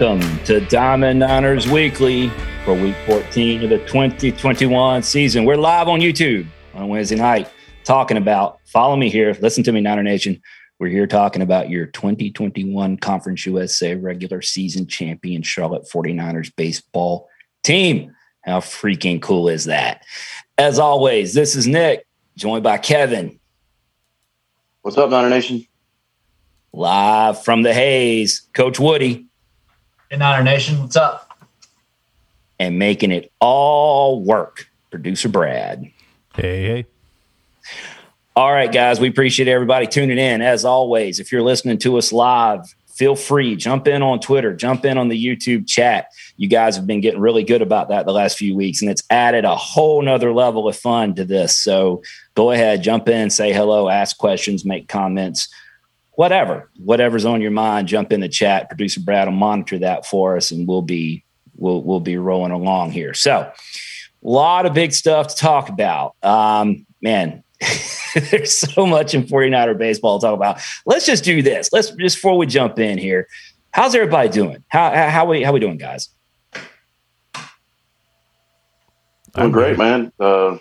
Welcome to Diamond Niners Weekly for week 14 of the 2021 season. We're live on YouTube on Wednesday night talking about, follow me here, listen to me, Niner Nation. We're here talking about your 2021 Conference USA regular season champion Charlotte 49ers baseball team. How freaking cool is that? As always, this is Nick, joined by Kevin. What's up, Niner Nation? Live from the Hayes, Coach Woody. Hey, Niner Nation, what's up? And making it all work, producer Brad. Hey, hey. All right, guys, we appreciate everybody tuning in. As always, if you're listening to us live, feel free jump in on twitter jump in on the youtube chat you guys have been getting really good about that the last few weeks and it's added a whole nother level of fun to this so go ahead jump in say hello ask questions make comments whatever whatever's on your mind jump in the chat producer brad will monitor that for us and we'll be we'll, we'll be rolling along here so a lot of big stuff to talk about um, man there's so much in 49er baseball to talk about. Let's just do this. Let's just before we jump in here. How's everybody doing? How how we how we doing, guys? Doing great, man. Uh,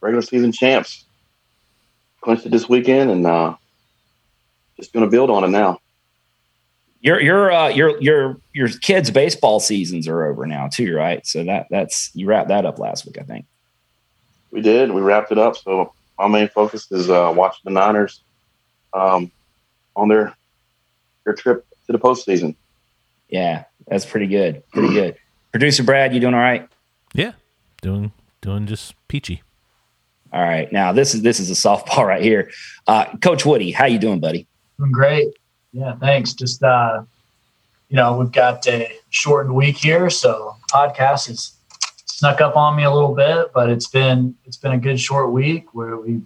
regular season champs clinched it this weekend, and uh, just going to build on it now. Your your uh, your your your kids' baseball seasons are over now too, right? So that that's you wrapped that up last week, I think. We did. We wrapped it up. So my main focus is uh, watching the Niners um, on their their trip to the postseason. Yeah, that's pretty good. Pretty good. Producer Brad, you doing all right? Yeah, doing doing just peachy. All right. Now this is this is a softball right here. Uh, Coach Woody, how you doing, buddy? Doing great. Yeah, thanks. Just uh, you know, we've got a shortened week here, so podcast is snuck up on me a little bit, but it's been it's been a good short week where we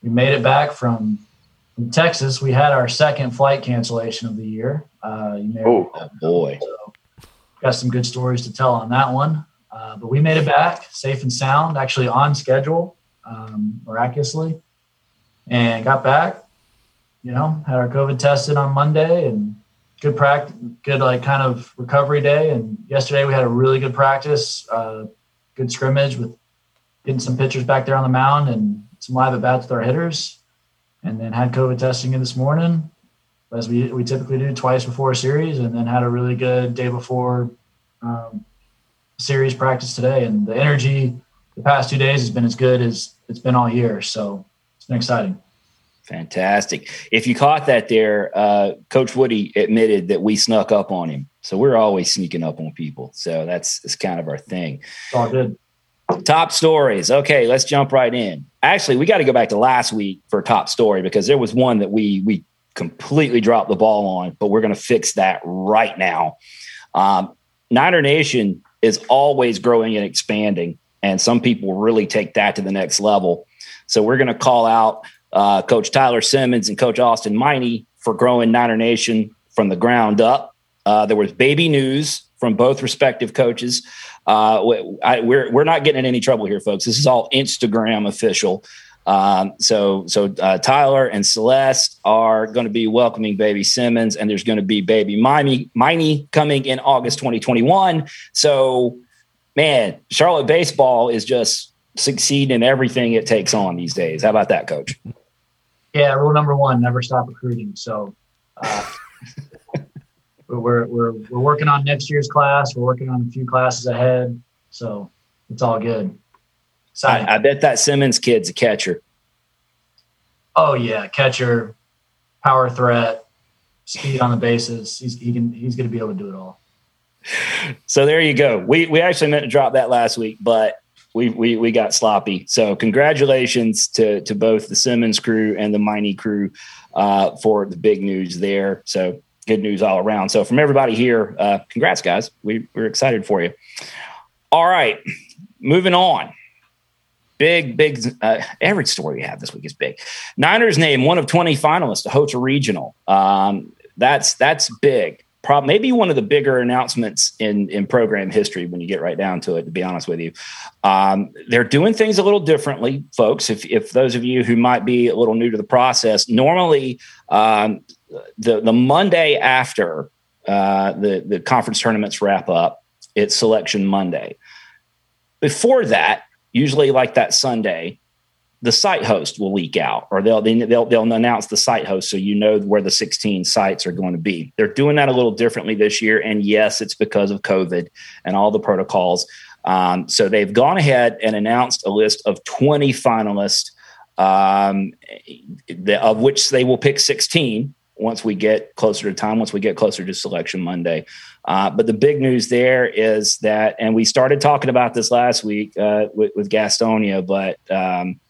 we made it back from from Texas. We had our second flight cancellation of the year. Uh, you may Oh, boy. So got some good stories to tell on that one. Uh, but we made it back safe and sound, actually on schedule, um, miraculously, and got back. You know, had our COVID tested on Monday and good practice, good like kind of recovery day. And yesterday we had a really good practice, uh, good scrimmage with getting some pitchers back there on the mound and some live at bats with our hitters. And then had COVID testing in this morning, as we, we typically do twice before a series, and then had a really good day before um, series practice today. And the energy the past two days has been as good as it's been all year. So it's been exciting. Fantastic. If you caught that there, uh, Coach Woody admitted that we snuck up on him. So we're always sneaking up on people. So that's, that's kind of our thing. It's all good. Top stories. Okay, let's jump right in. Actually, we got to go back to last week for top story because there was one that we we completely dropped the ball on, but we're going to fix that right now. Um, Niner Nation is always growing and expanding, and some people really take that to the next level. So we're going to call out uh, Coach Tyler Simmons and Coach Austin Miney for growing Niner Nation from the ground up. Uh, there was baby news from both respective coaches. Uh, I, we're we're not getting in any trouble here, folks. This is all Instagram official. Um, so so uh, Tyler and Celeste are going to be welcoming baby Simmons, and there's going to be baby Miney Miney coming in August 2021. So man, Charlotte baseball is just succeeding in everything it takes on these days. How about that, Coach? Yeah, rule number one: never stop recruiting. So. Uh, we're, we're, we're working on next year's class. We're working on a few classes ahead. So it's all good. I, I, bet that Simmons kid's a catcher. Oh yeah. Catcher, power threat, speed on the bases. He's, he can, he's going to be able to do it all. So there you go. We, we actually meant to drop that last week, but we, we, we got sloppy. So congratulations to, to both the Simmons crew and the Miney crew uh, for the big news there. So good news all around. So from everybody here, uh, congrats, guys. We, we're excited for you. All right, moving on. Big, big. Uh, every story we have this week is big. Niners name one of twenty finalists to host a regional. Um, that's that's big. Maybe one of the bigger announcements in in program history when you get right down to it. To be honest with you, um, they're doing things a little differently, folks. If if those of you who might be a little new to the process, normally um, the the Monday after uh, the the conference tournaments wrap up. It's selection Monday. Before that, usually like that Sunday, the site host will leak out, or they'll they'll they'll announce the site host so you know where the 16 sites are going to be. They're doing that a little differently this year, and yes, it's because of COVID and all the protocols. Um, so they've gone ahead and announced a list of 20 finalists, um, the, of which they will pick 16 once we get closer to time, once we get closer to selection Monday. Uh, but the big news there is that, and we started talking about this last week uh, with, with, Gastonia, but um,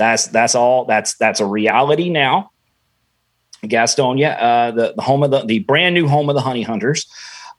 that's that's all. That's that's a reality now. Gastonia, uh, the, the home of the the brand new home of the Honey Hunters.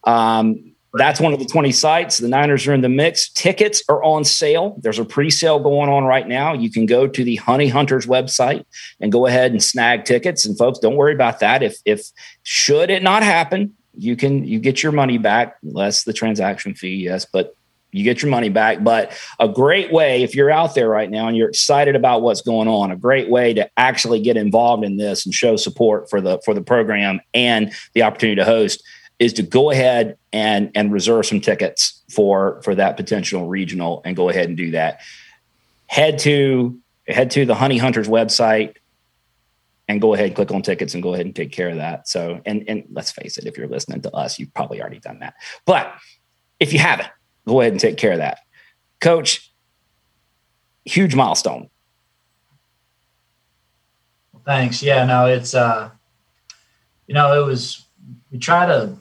Um, that's one of the 20 sites. The Niners are in the mix. Tickets are on sale. There's a pre sale going on right now. You can go to the Honey Hunters website and go ahead and snag tickets. And folks, don't worry about that. If, if should it not happen, you can you get your money back less the transaction fee yes but you get your money back but a great way if you're out there right now and you're excited about what's going on a great way to actually get involved in this and show support for the for the program and the opportunity to host is to go ahead and and reserve some tickets for for that potential regional and go ahead and do that. Head to head to the Honey Hunters website and go ahead and click on tickets and go ahead and take care of that. So and and let's face it, if you're listening to us, you've probably already done that. But if you haven't, go ahead and take care of that. Coach, huge milestone. Thanks. Yeah, no, it's uh you know, it was we try to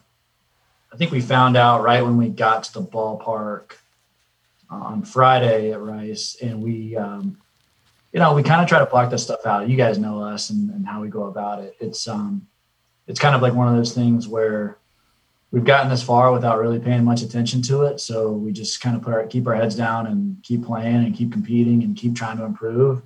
I think we found out right when we got to the ballpark on Friday at Rice, and we, um, you know, we kind of try to block this stuff out. You guys know us and, and how we go about it. It's um, it's kind of like one of those things where we've gotten this far without really paying much attention to it. So we just kind of put our keep our heads down and keep playing and keep competing and keep trying to improve.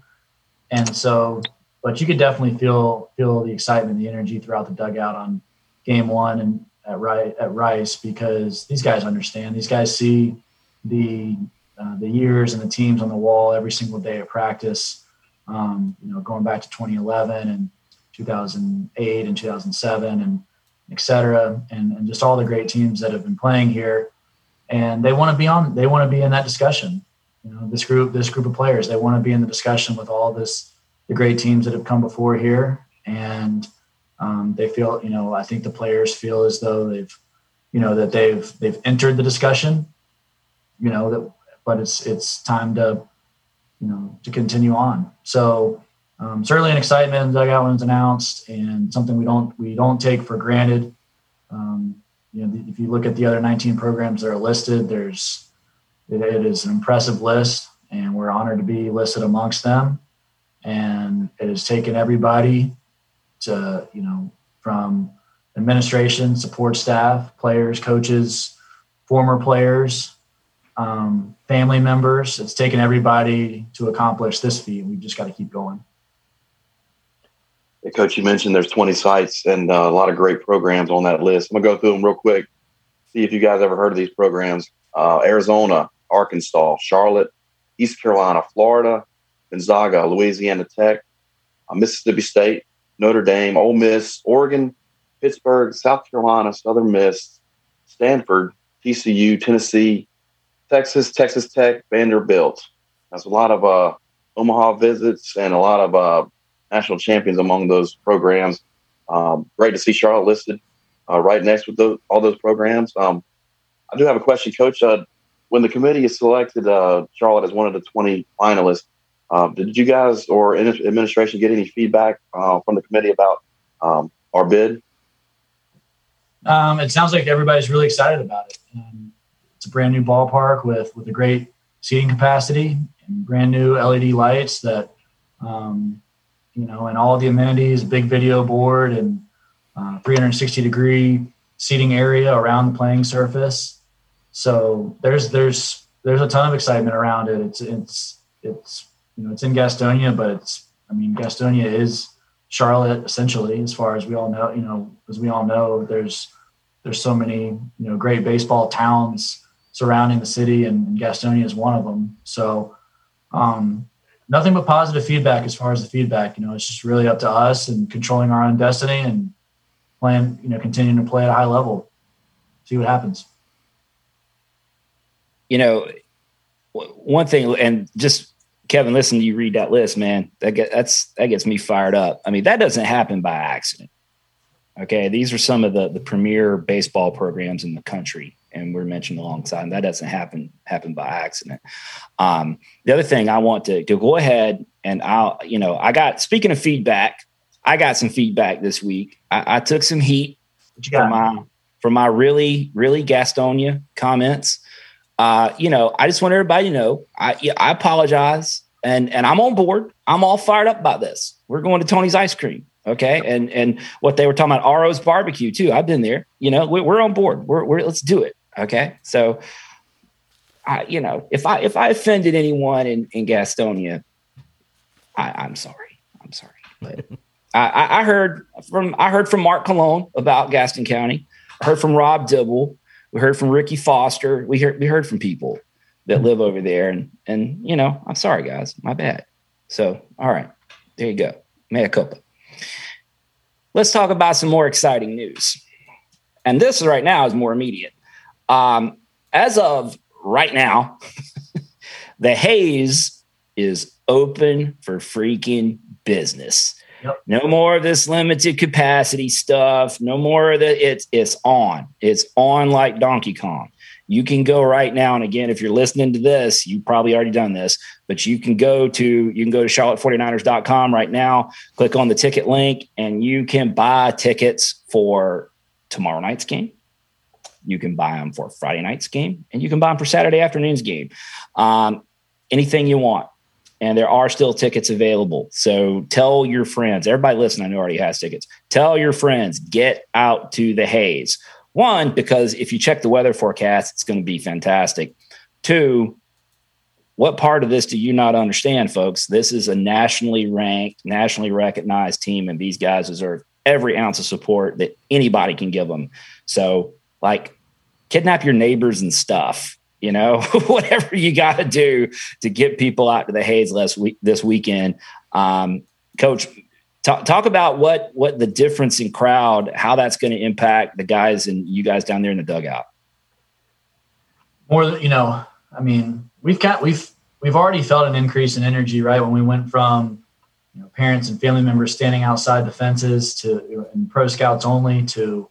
And so, but you could definitely feel feel the excitement, the energy throughout the dugout on game one, and at Rice, at Rice because these guys understand. These guys see the uh, the years and the teams on the wall every single day of practice. Um, you know, going back to 2011 and 2008 and 2007 and et cetera, and, and just all the great teams that have been playing here. And they want to be on. They want to be in that discussion. You know, this group, this group of players, they want to be in the discussion with all this the great teams that have come before here. And um, they feel, you know, I think the players feel as though they've, you know, that they've they've entered the discussion. You know that, but it's it's time to, you know, to continue on. So um, certainly an excitement dugout when it's announced, and something we don't we don't take for granted. Um, you know, if you look at the other 19 programs that are listed, there's it, it is an impressive list, and we're honored to be listed amongst them. And it has taken everybody to you know from administration, support staff, players, coaches, former players, um, family members. It's taken everybody to accomplish this feat. We've just got to keep going. Coach, you mentioned there's 20 sites and uh, a lot of great programs on that list. I'm gonna go through them real quick. See if you guys ever heard of these programs. Uh, Arizona, Arkansas, Charlotte, East Carolina, Florida, Gonzaga, Louisiana Tech, uh, Mississippi State, Notre Dame, Ole Miss, Oregon, Pittsburgh, South Carolina, Southern Miss, Stanford, TCU, Tennessee, Texas, Texas Tech, Vanderbilt. That's a lot of uh, Omaha visits and a lot of uh, national champions among those programs. Um, great to see Charlotte listed uh, right next with those, all those programs. Um, I do have a question, Coach. Uh, when the committee has selected uh, Charlotte as one of the 20 finalists, um, did you guys or administration get any feedback uh, from the committee about um, our bid? Um, it sounds like everybody's really excited about it. Um, it's a brand new ballpark with with a great seating capacity and brand new LED lights that um, you know, and all the amenities, big video board and uh, 360 degree seating area around the playing surface. So there's there's there's a ton of excitement around it. It's it's it's you know, it's in Gastonia, but it's, I mean, Gastonia is Charlotte essentially, as far as we all know, you know, as we all know, there's, there's so many, you know, great baseball towns surrounding the city and, and Gastonia is one of them. So, um, nothing but positive feedback as far as the feedback, you know, it's just really up to us and controlling our own destiny and playing, you know, continuing to play at a high level. see what happens. You know, one thing, and just Kevin, listen you read that list, man. That get, that's that gets me fired up. I mean, that doesn't happen by accident. Okay, these are some of the the premier baseball programs in the country, and we're mentioned alongside. And that doesn't happen happen by accident. Um, the other thing I want to, to go ahead and I'll, you know, I got speaking of feedback, I got some feedback this week. I, I took some heat from my from my really really Gastonia comments. Uh, you know, I just want everybody to know I I apologize and and I'm on board. I'm all fired up about this. We're going to Tony's ice cream. Okay. And and what they were talking about, RO's barbecue too. I've been there. You know, we're, we're on board. We're, we're let's do it. Okay. So I, you know, if I if I offended anyone in, in Gastonia, I, I'm sorry. I'm sorry. But I, I heard from I heard from Mark Cologne about Gaston County. I heard from Rob Dibble. We heard from Ricky Foster. We heard we heard from people that live over there, and and you know, I'm sorry, guys, my bad. So, all right, there you go, mea culpa. Let's talk about some more exciting news, and this right now is more immediate. Um, as of right now, the Hayes is open for freaking business. Yep. No more of this limited capacity stuff. No more of the it's it's on. It's on like Donkey Kong. You can go right now, and again, if you're listening to this, you've probably already done this, but you can go to you can go to charlotte49ers.com right now, click on the ticket link, and you can buy tickets for tomorrow night's game. You can buy them for Friday night's game, and you can buy them for Saturday afternoon's game. Um, anything you want and there are still tickets available. So tell your friends, everybody listen, I know already has tickets. Tell your friends, get out to the Hayes. One, because if you check the weather forecast, it's going to be fantastic. Two, what part of this do you not understand, folks? This is a nationally ranked, nationally recognized team, and these guys deserve every ounce of support that anybody can give them. So, like, kidnap your neighbors and stuff you know, whatever you got to do to get people out to the Hayes last week this weekend. Um, Coach, talk, talk about what what the difference in crowd, how that's going to impact the guys and you guys down there in the dugout. More, you know, I mean, we've got we've we've already felt an increase in energy, right? When we went from you know, parents and family members standing outside the fences to in pro scouts only to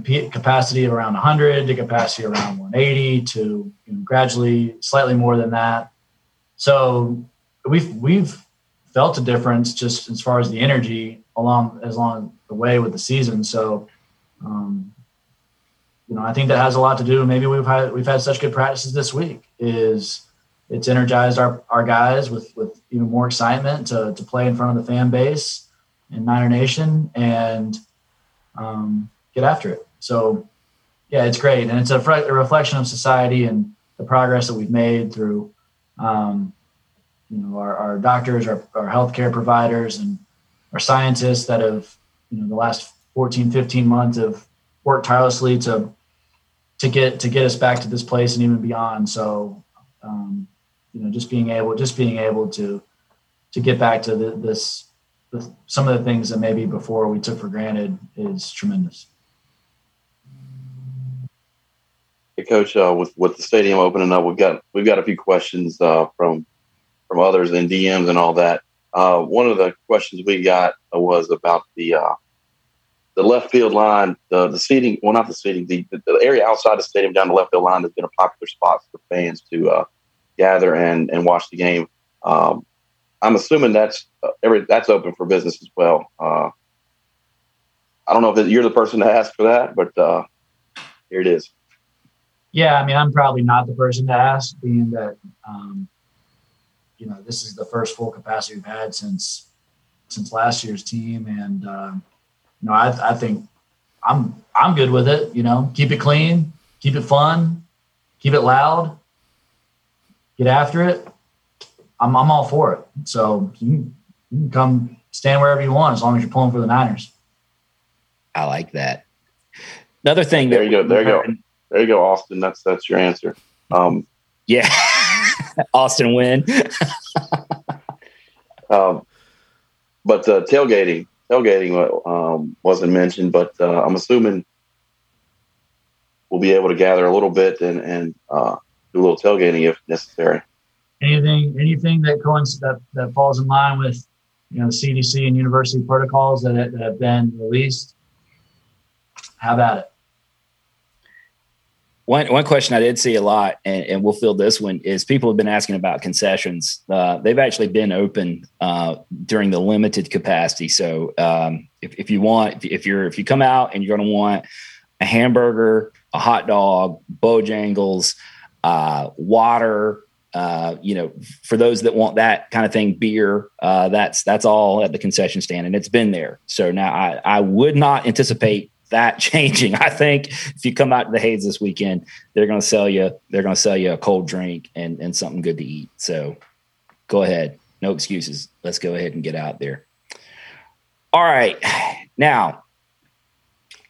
capacity of around 100 to capacity around 180 to you know, gradually slightly more than that. So we've we've felt a difference just as far as the energy along as long the way with the season. So um, you know I think that has a lot to do. Maybe we've had we've had such good practices this week. Is it's energized our, our guys with with even more excitement to to play in front of the fan base in Niner Nation and um, get after it. So, yeah, it's great, and it's a, fre- a reflection of society and the progress that we've made through, um, you know, our, our doctors, our, our healthcare providers, and our scientists that have, you know, the last 14, 15 months have worked tirelessly to to get to get us back to this place and even beyond. So, um, you know, just being able, just being able to to get back to the, this, some of the things that maybe before we took for granted is tremendous. Hey, Coach, uh, with with the stadium opening up, we've got we've got a few questions uh, from from others and DMs and all that. Uh, one of the questions we got was about the uh, the left field line, the the seating. Well, not the seating. The, the area outside the stadium down the left field line has been a popular spot for fans to uh, gather and and watch the game. Um, I'm assuming that's uh, every that's open for business as well. I don't know if you're the person to ask for that, but here it is. Yeah, I mean, I'm probably not the person to ask, being that um, you know this is the first full capacity we've had since since last year's team, and um, you know I, I think I'm I'm good with it. You know, keep it clean, keep it fun, keep it loud, get after it. I'm I'm all for it. So you can, you can come stand wherever you want as long as you're pulling for the Niners. I like that. Another thing there you go. There you go. There you go, Austin. That's that's your answer. Um, yeah, Austin win. um, but uh, tailgating, tailgating um, wasn't mentioned, but uh, I'm assuming we'll be able to gather a little bit and, and uh, do a little tailgating if necessary. Anything, anything that coincides that, that falls in line with, you know, CDC and university protocols that, that have been released, have at it. One, one question I did see a lot, and, and we'll fill this one, is people have been asking about concessions. Uh, they've actually been open uh, during the limited capacity. So um, if, if you want, if you're if you come out and you're going to want a hamburger, a hot dog, Bojangles, uh, water, uh, you know, for those that want that kind of thing, beer, uh, that's that's all at the concession stand, and it's been there. So now I, I would not anticipate that changing. I think if you come out to the Hayes this weekend, they're going to sell you they're going to sell you a cold drink and and something good to eat. So go ahead, no excuses. Let's go ahead and get out there. All right, now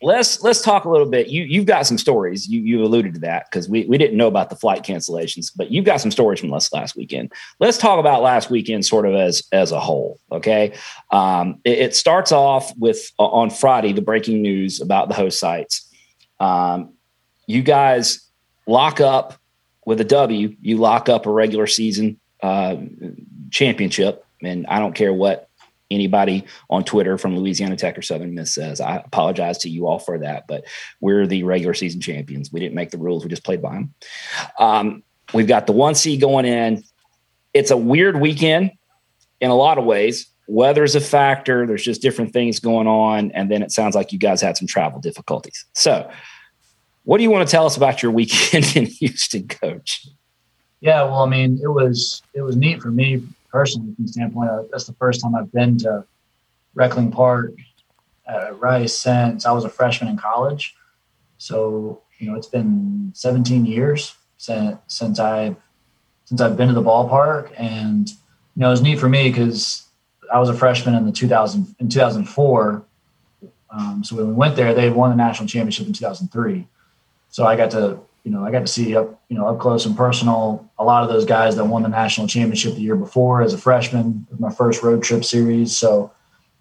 let's let's talk a little bit. You you've got some stories. You you alluded to that because we we didn't know about the flight cancellations, but you've got some stories from us last weekend. Let's talk about last weekend sort of as as a whole. Okay, um, it, it, starts off with uh, on Friday the breaking news about the host sites. Um, you guys lock up with a W. You lock up a regular season uh, championship, and I don't care what anybody on Twitter from Louisiana Tech or Southern Miss says. I apologize to you all for that, but we're the regular season champions. We didn't make the rules; we just played by them. Um, we've got the one seed going in. It's a weird weekend in a lot of ways. Weather's a factor. There's just different things going on, and then it sounds like you guys had some travel difficulties. So, what do you want to tell us about your weekend in Houston, Coach? Yeah, well, I mean, it was it was neat for me personally from the standpoint of that's the first time I've been to Reckling Park at Rice since I was a freshman in college. So, you know, it's been 17 years since, since I've, since I've been to the ballpark and, you know, it was neat for me because I was a freshman in the 2000, in 2004. Um, so when we went there, they won the national championship in 2003. So I got to you know, I got to see up, you know, up close and personal a lot of those guys that won the national championship the year before as a freshman with my first road trip series. So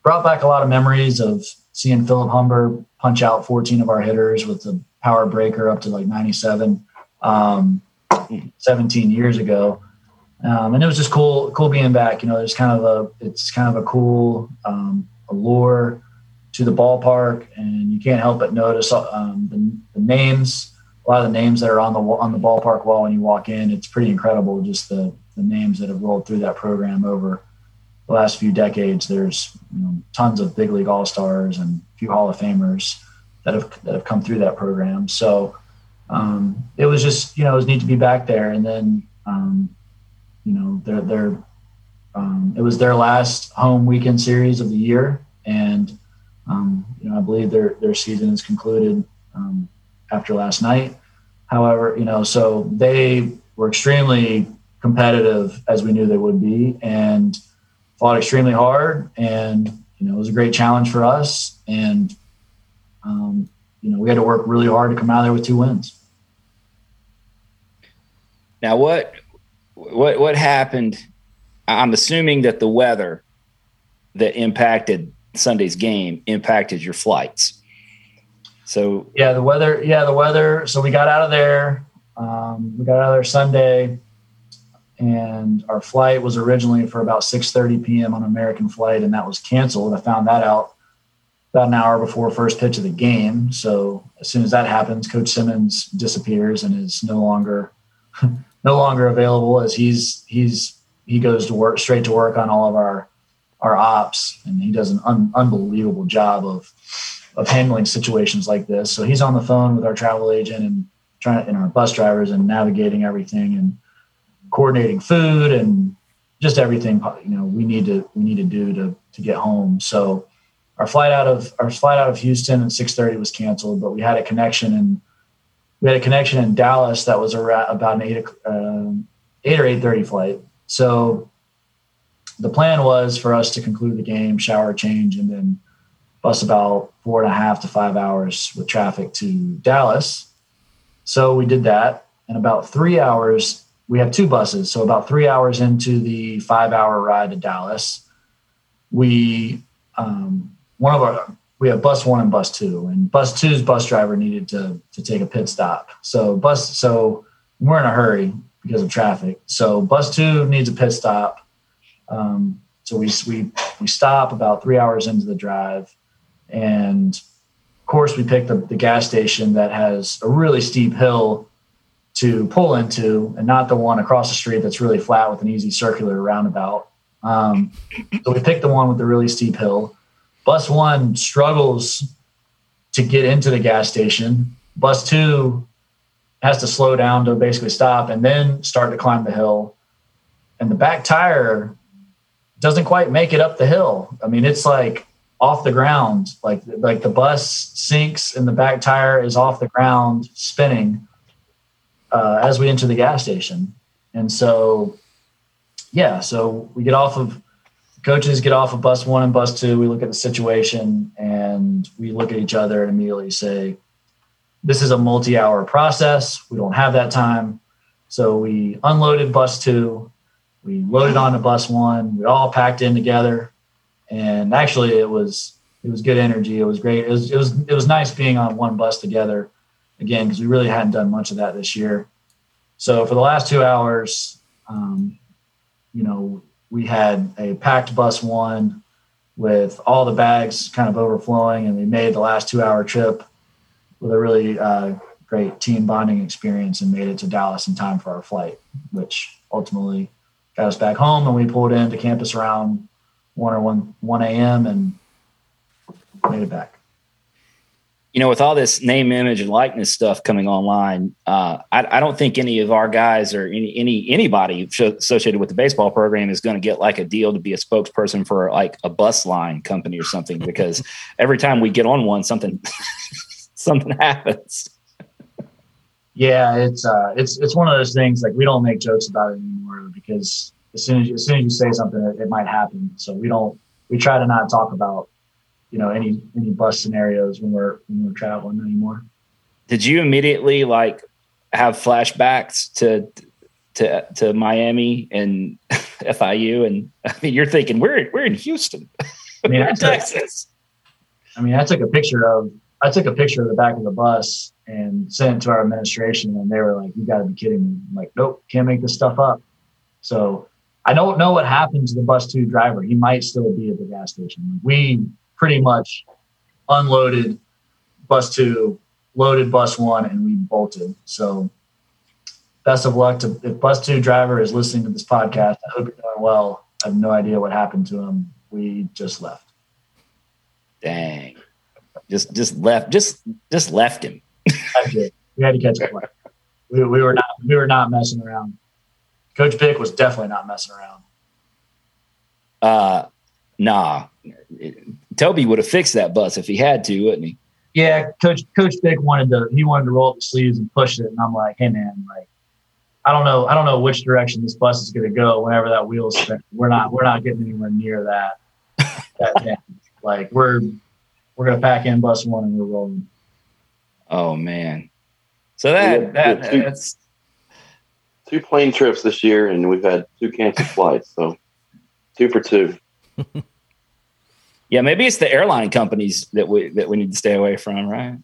brought back a lot of memories of seeing Philip Humber punch out 14 of our hitters with the power breaker up to like 97, um, 17 years ago. Um, and it was just cool, cool being back. You know, there's kind of a, it's kind of a cool um, allure to the ballpark, and you can't help but notice um, the, the names a lot of the names that are on the on the ballpark wall when you walk in. It's pretty incredible, just the the names that have rolled through that program over the last few decades. There's you know, tons of big league all stars and a few Hall of Famers that have that have come through that program. So um, it was just you know it was neat to be back there, and then um, you know they're they're um, it was their last home weekend series of the year, and um, you know I believe their their season is concluded um, after last night. However, you know, so they were extremely competitive as we knew they would be and fought extremely hard. And, you know, it was a great challenge for us. And, um, you know, we had to work really hard to come out of there with two wins. Now, what, what, what happened? I'm assuming that the weather that impacted Sunday's game impacted your flights. So yeah, the weather. Yeah, the weather. So we got out of there. Um, we got out of there Sunday, and our flight was originally for about 6:30 p.m. on American flight, and that was canceled. I found that out about an hour before first pitch of the game. So as soon as that happens, Coach Simmons disappears and is no longer no longer available as he's he's he goes to work straight to work on all of our our ops, and he does an un, unbelievable job of of handling situations like this. So he's on the phone with our travel agent and trying and our bus drivers and navigating everything and coordinating food and just everything you know we need to we need to do to to get home. So our flight out of our flight out of Houston at 6:30 was canceled, but we had a connection and we had a connection in Dallas that was around about an eight um, eight or eight thirty flight. So the plan was for us to conclude the game, shower, change, and then bus about four and a half to five hours with traffic to Dallas. So we did that. And about three hours, we have two buses. So about three hours into the five hour ride to Dallas, we, um, one of our, we have bus one and bus two, and bus two's bus driver needed to to take a pit stop. So bus so we're in a hurry because of traffic. So bus two needs a pit stop. Um, so we we we stop about three hours into the drive, and of course we picked the, the gas station that has a really steep hill to pull into, and not the one across the street that's really flat with an easy circular roundabout. Um, so we picked the one with the really steep hill. Bus one struggles to get into the gas station. Bus two has to slow down to basically stop and then start to climb the hill. And the back tire doesn't quite make it up the hill. I mean, it's like off the ground, like like the bus sinks and the back tire is off the ground spinning uh, as we enter the gas station. And so yeah, so we get off of coaches get off of bus one and bus two. We look at the situation and we look at each other and immediately say, "This is a multi-hour process. We don't have that time." So we unloaded bus two, we loaded onto bus one. We all packed in together, and actually, it was it was good energy. It was great. It was it was it was nice being on one bus together again because we really hadn't done much of that this year. So for the last two hours, um, you know, we had a packed bus one with all the bags kind of overflowing, and we made the last two hour trip with a really uh, great team bonding experience and made it to Dallas in time for our flight, which ultimately got us back home. And we pulled into campus around one or one one a.m. and made it back you know, with all this name, image, and likeness stuff coming online, uh, I, I, don't think any of our guys or any any anybody associated with the baseball program is going to get like a deal to be a spokesperson for like a bus line company or something because every time we get on one, something something happens. Yeah, it's uh, it's it's one of those things like we don't make jokes about it anymore because as soon as you, as soon as you say something, it, it might happen. So we don't we try to not talk about you know any any bus scenarios when we're when we're traveling anymore. Did you immediately like have flashbacks to to to Miami and FIU and I mean you're thinking we're we're in Houston. I mean I Texas. I mean I took a picture of I took a picture of the back of the bus and sent it to our administration and they were like, You gotta be kidding me. I'm like, nope, can't make this stuff up. So I don't know what happened to the bus two driver. He might still be at the gas station. We pretty much unloaded bus two, loaded bus one, and we bolted. So best of luck to if bus two driver is listening to this podcast. I hope you're doing well. I have no idea what happened to him. We just left. Dang. Just just left just just left him. we had to catch up. We, we were not we were not messing around. Coach Pick was definitely not messing around. Uh nah. Toby would have fixed that bus if he had to, wouldn't he? Yeah, Coach Coach Pick wanted to he wanted to roll up the sleeves and push it, and I'm like, hey man, like I don't know, I don't know which direction this bus is going to go whenever that wheel's spinning. We're not we're not getting anywhere near that. that like we're we're going to pack in bus one and we're rolling. Oh man, so that, that that's two plane trips this year, and we've had two canceled flights, so two for two. Yeah, maybe it's the airline companies that we that we need to stay away from, right?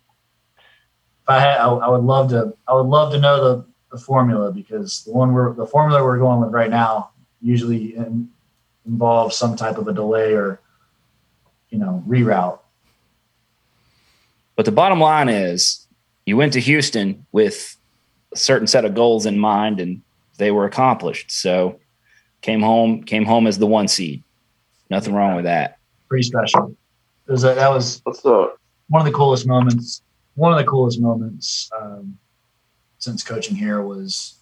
I, had, I, I would love to. I would love to know the, the formula because the one we're the formula we're going with right now usually in, involves some type of a delay or you know reroute. But the bottom line is, you went to Houston with a certain set of goals in mind, and they were accomplished. So, came home came home as the one seed. Nothing wrong with that pretty special. It was a, that was one of the coolest moments. One of the coolest moments um, since coaching here was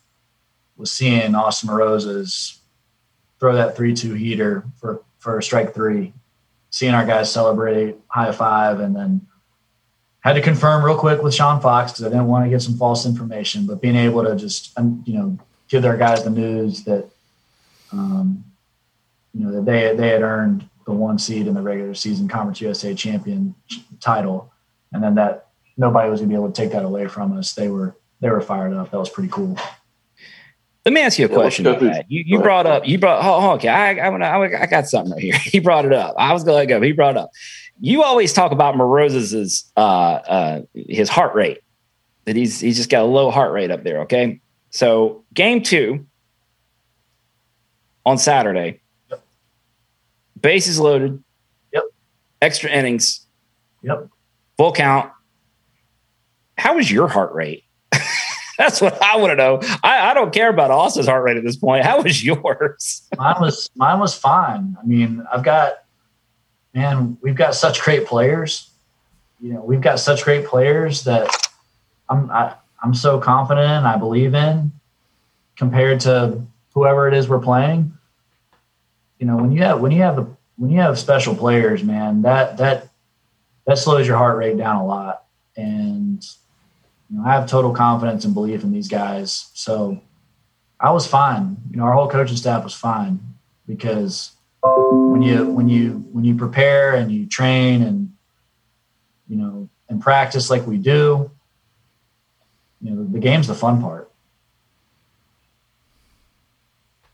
was seeing Austin Roses throw that three two heater for for strike three, seeing our guys celebrate, high five, and then had to confirm real quick with Sean Fox because I didn't want to get some false information, but being able to just you know give their guys the news that um, you know that they they had earned the one seed in the regular season Conference USA champion title, and then that nobody was gonna be able to take that away from us. They were they were fired up. That was pretty cool. Let me ask you a Yeah, question go about that. You, you go brought up, you brought, oh, okay, I, I, I, I got something right here. He brought it up. I was going to let go. He brought it up. You always talk about Morozes's, uh, uh, his heart rate, that he's, he's just got a low heart rate up there. Okay. So game two on Saturday, Yep. bases loaded. Yep. Extra innings, Yep. full count. How was your heart rate? That's what I want to know. I, I don't care about Austin's heart rate at this point. How was yours? mine was mine was fine. I mean, I've got man, we've got such great players. You know, we've got such great players that I'm I, I'm so confident in, I believe in compared to whoever it is we're playing. You know, when you have when you have the when you have special players, man, that that that slows your heart rate down a lot. And you know, I have total confidence and belief in these guys. So I was fine. You know, our whole coaching staff was fine because when you when you when you prepare and you train and you know and practice like we do, you know, the game's the fun part.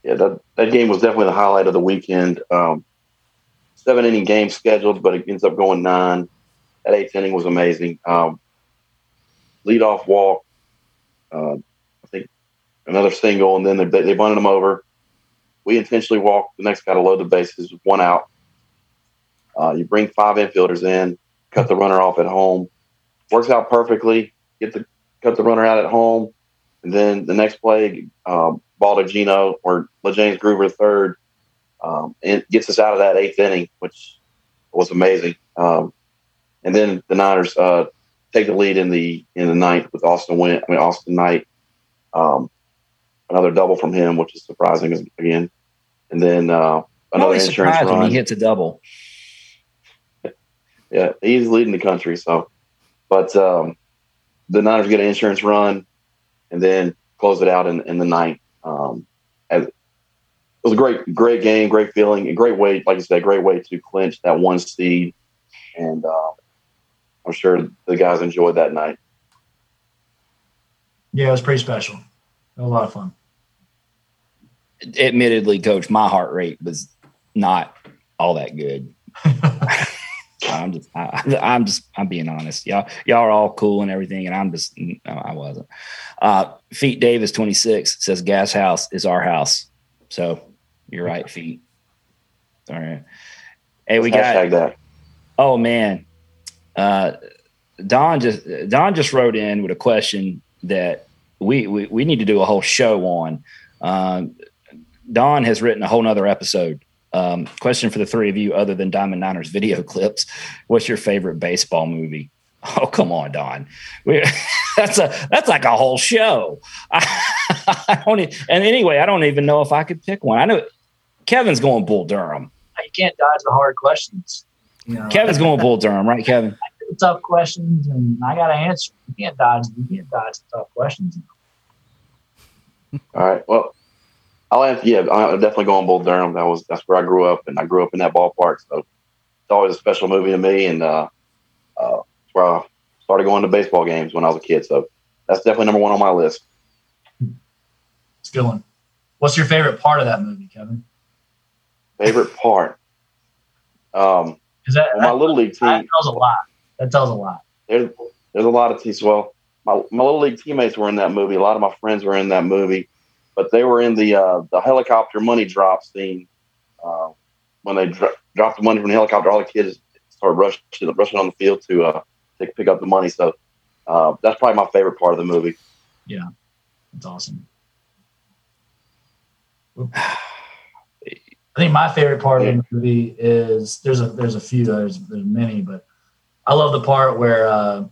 Yeah, that, that game was definitely the highlight of the weekend. Um, seven inning game scheduled, but it ends up going nine. That eighth inning was amazing. Um, lead off walk, uh, I think another single, and then they, they bunted them over. We intentionally walk. the next guy to load the bases, one out. Uh, you bring five infielders in, cut the runner off at home. Works out perfectly. Get the cut the runner out at home, and then the next play, um, ball to Gino or LeJames Groover third, um, and gets us out of that eighth inning, which was amazing. Um, and then the Niners uh, take the lead in the in the ninth with Austin Win. I mean Austin Knight, um, another double from him, which is surprising again. And then uh, another always insurance surprised when run. he hits a double. Yeah, he's leading the country. So, but um, the Niners get an insurance run, and then close it out in, in the ninth. Um, and it was a great, great game, great feeling, a great way, like I said, a great way to clinch that one seed. And uh, I'm sure the guys enjoyed that night. Yeah, it was pretty special. It was a lot of fun. Admittedly, coach, my heart rate was not all that good. I'm just, I, I'm just, I'm being honest. Y'all, y'all are all cool and everything, and I'm just, no, I wasn't. Uh, Feet Davis, 26, says Gas House is our house. So you're right, Feet. All right. Hey, we got. That. Oh man, uh, Don just Don just wrote in with a question that we we, we need to do a whole show on. Um, Don has written a whole nother episode. Um, question for the three of you, other than Diamond Niners video clips, what's your favorite baseball movie? Oh come on, Don. We, that's a that's like a whole show. I, I don't. And anyway, I don't even know if I could pick one. I know Kevin's going Bull Durham. You can't dodge the hard questions. You know, Kevin's going Bull Durham, right, Kevin? the tough questions, and I got to answer. You can't dodge. You can't dodge the tough questions. All right. Well, I'll answer. Yeah, I'm definitely going Bull Durham. That was that's where I grew up, and I grew up in that ballpark. So it's always a special movie to me, and uh, uh, it's where I started going to baseball games when I was a kid. So that's definitely number one on my list. It's a good one. What's your favorite part of that movie, Kevin? Favorite part. Um, Is that, my that, little league that team. tells a lot. That tells a lot. There's there's a lot of teams. Well, my my little league teammates were in that movie. A lot of my friends were in that movie, but they were in the uh, the helicopter money drop scene. Uh, when they dro- dropped the money from the helicopter, all the kids started rushing to rushing on the field to uh, to pick up the money. So uh, that's probably my favorite part of the movie. Yeah, that's awesome. I think my favorite part of the movie is there's a there's a few there's there's many, but I love the part where uh,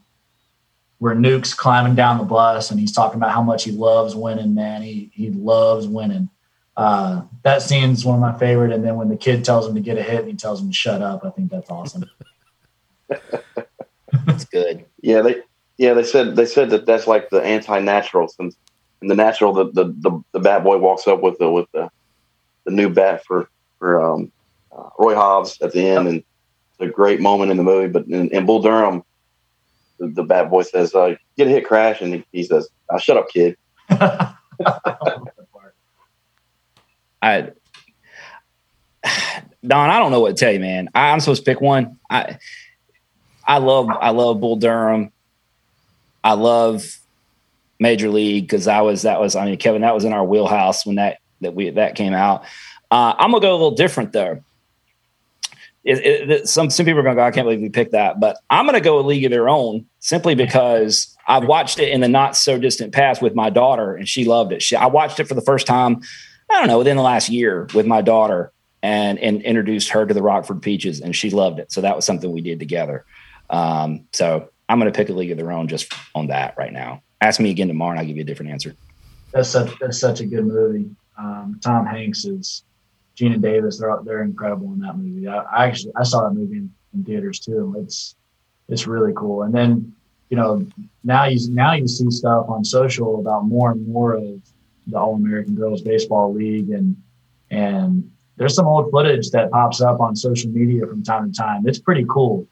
where Nuke's climbing down the bus and he's talking about how much he loves winning. Man, he he loves winning. Uh, that scene's one of my favorite. And then when the kid tells him to get a hit and he tells him to shut up, I think that's awesome. That's good. Yeah, they yeah they said they said that that's like the anti-natural since in the natural the the, the, the bat boy walks up with the with the the new bat for for um, uh, Roy Hobbs at the end and it's a great moment in the movie. But in, in Bull Durham, the, bad boy says, uh, "Get a hit, crash," and he, he says, uh, "Shut up, kid." I love that. I Don, I don't know what to tell you, man. I, I'm supposed to pick one. I I love I love Bull Durham. I love Major League because I was that was I mean Kevin that was in our wheelhouse when that that we that came out. Uh, I'm gonna go a little different though. It, it, some some people are gonna go, I can't believe we picked that, but I'm gonna go a league of their own simply because I've watched it in the not so distant past with my daughter and she loved it. She, I watched it for the first time, I don't know, within the last year with my daughter and and introduced her to the Rockford Peaches and she loved it. So that was something we did together. Um, so I'm gonna pick a league of their own just on that right now. Ask me again tomorrow and I'll give you a different answer. That's such that's such a good movie. Um, Tom Hanks is Geena Davis. They're they're incredible in that movie. I, I actually I saw that movie in, in, theaters too. It's it's really cool. And then you know now you now you see stuff on social about more and more of the All American Girls Baseball League and and there's some old footage that pops up on social media from time to time. It's pretty cool.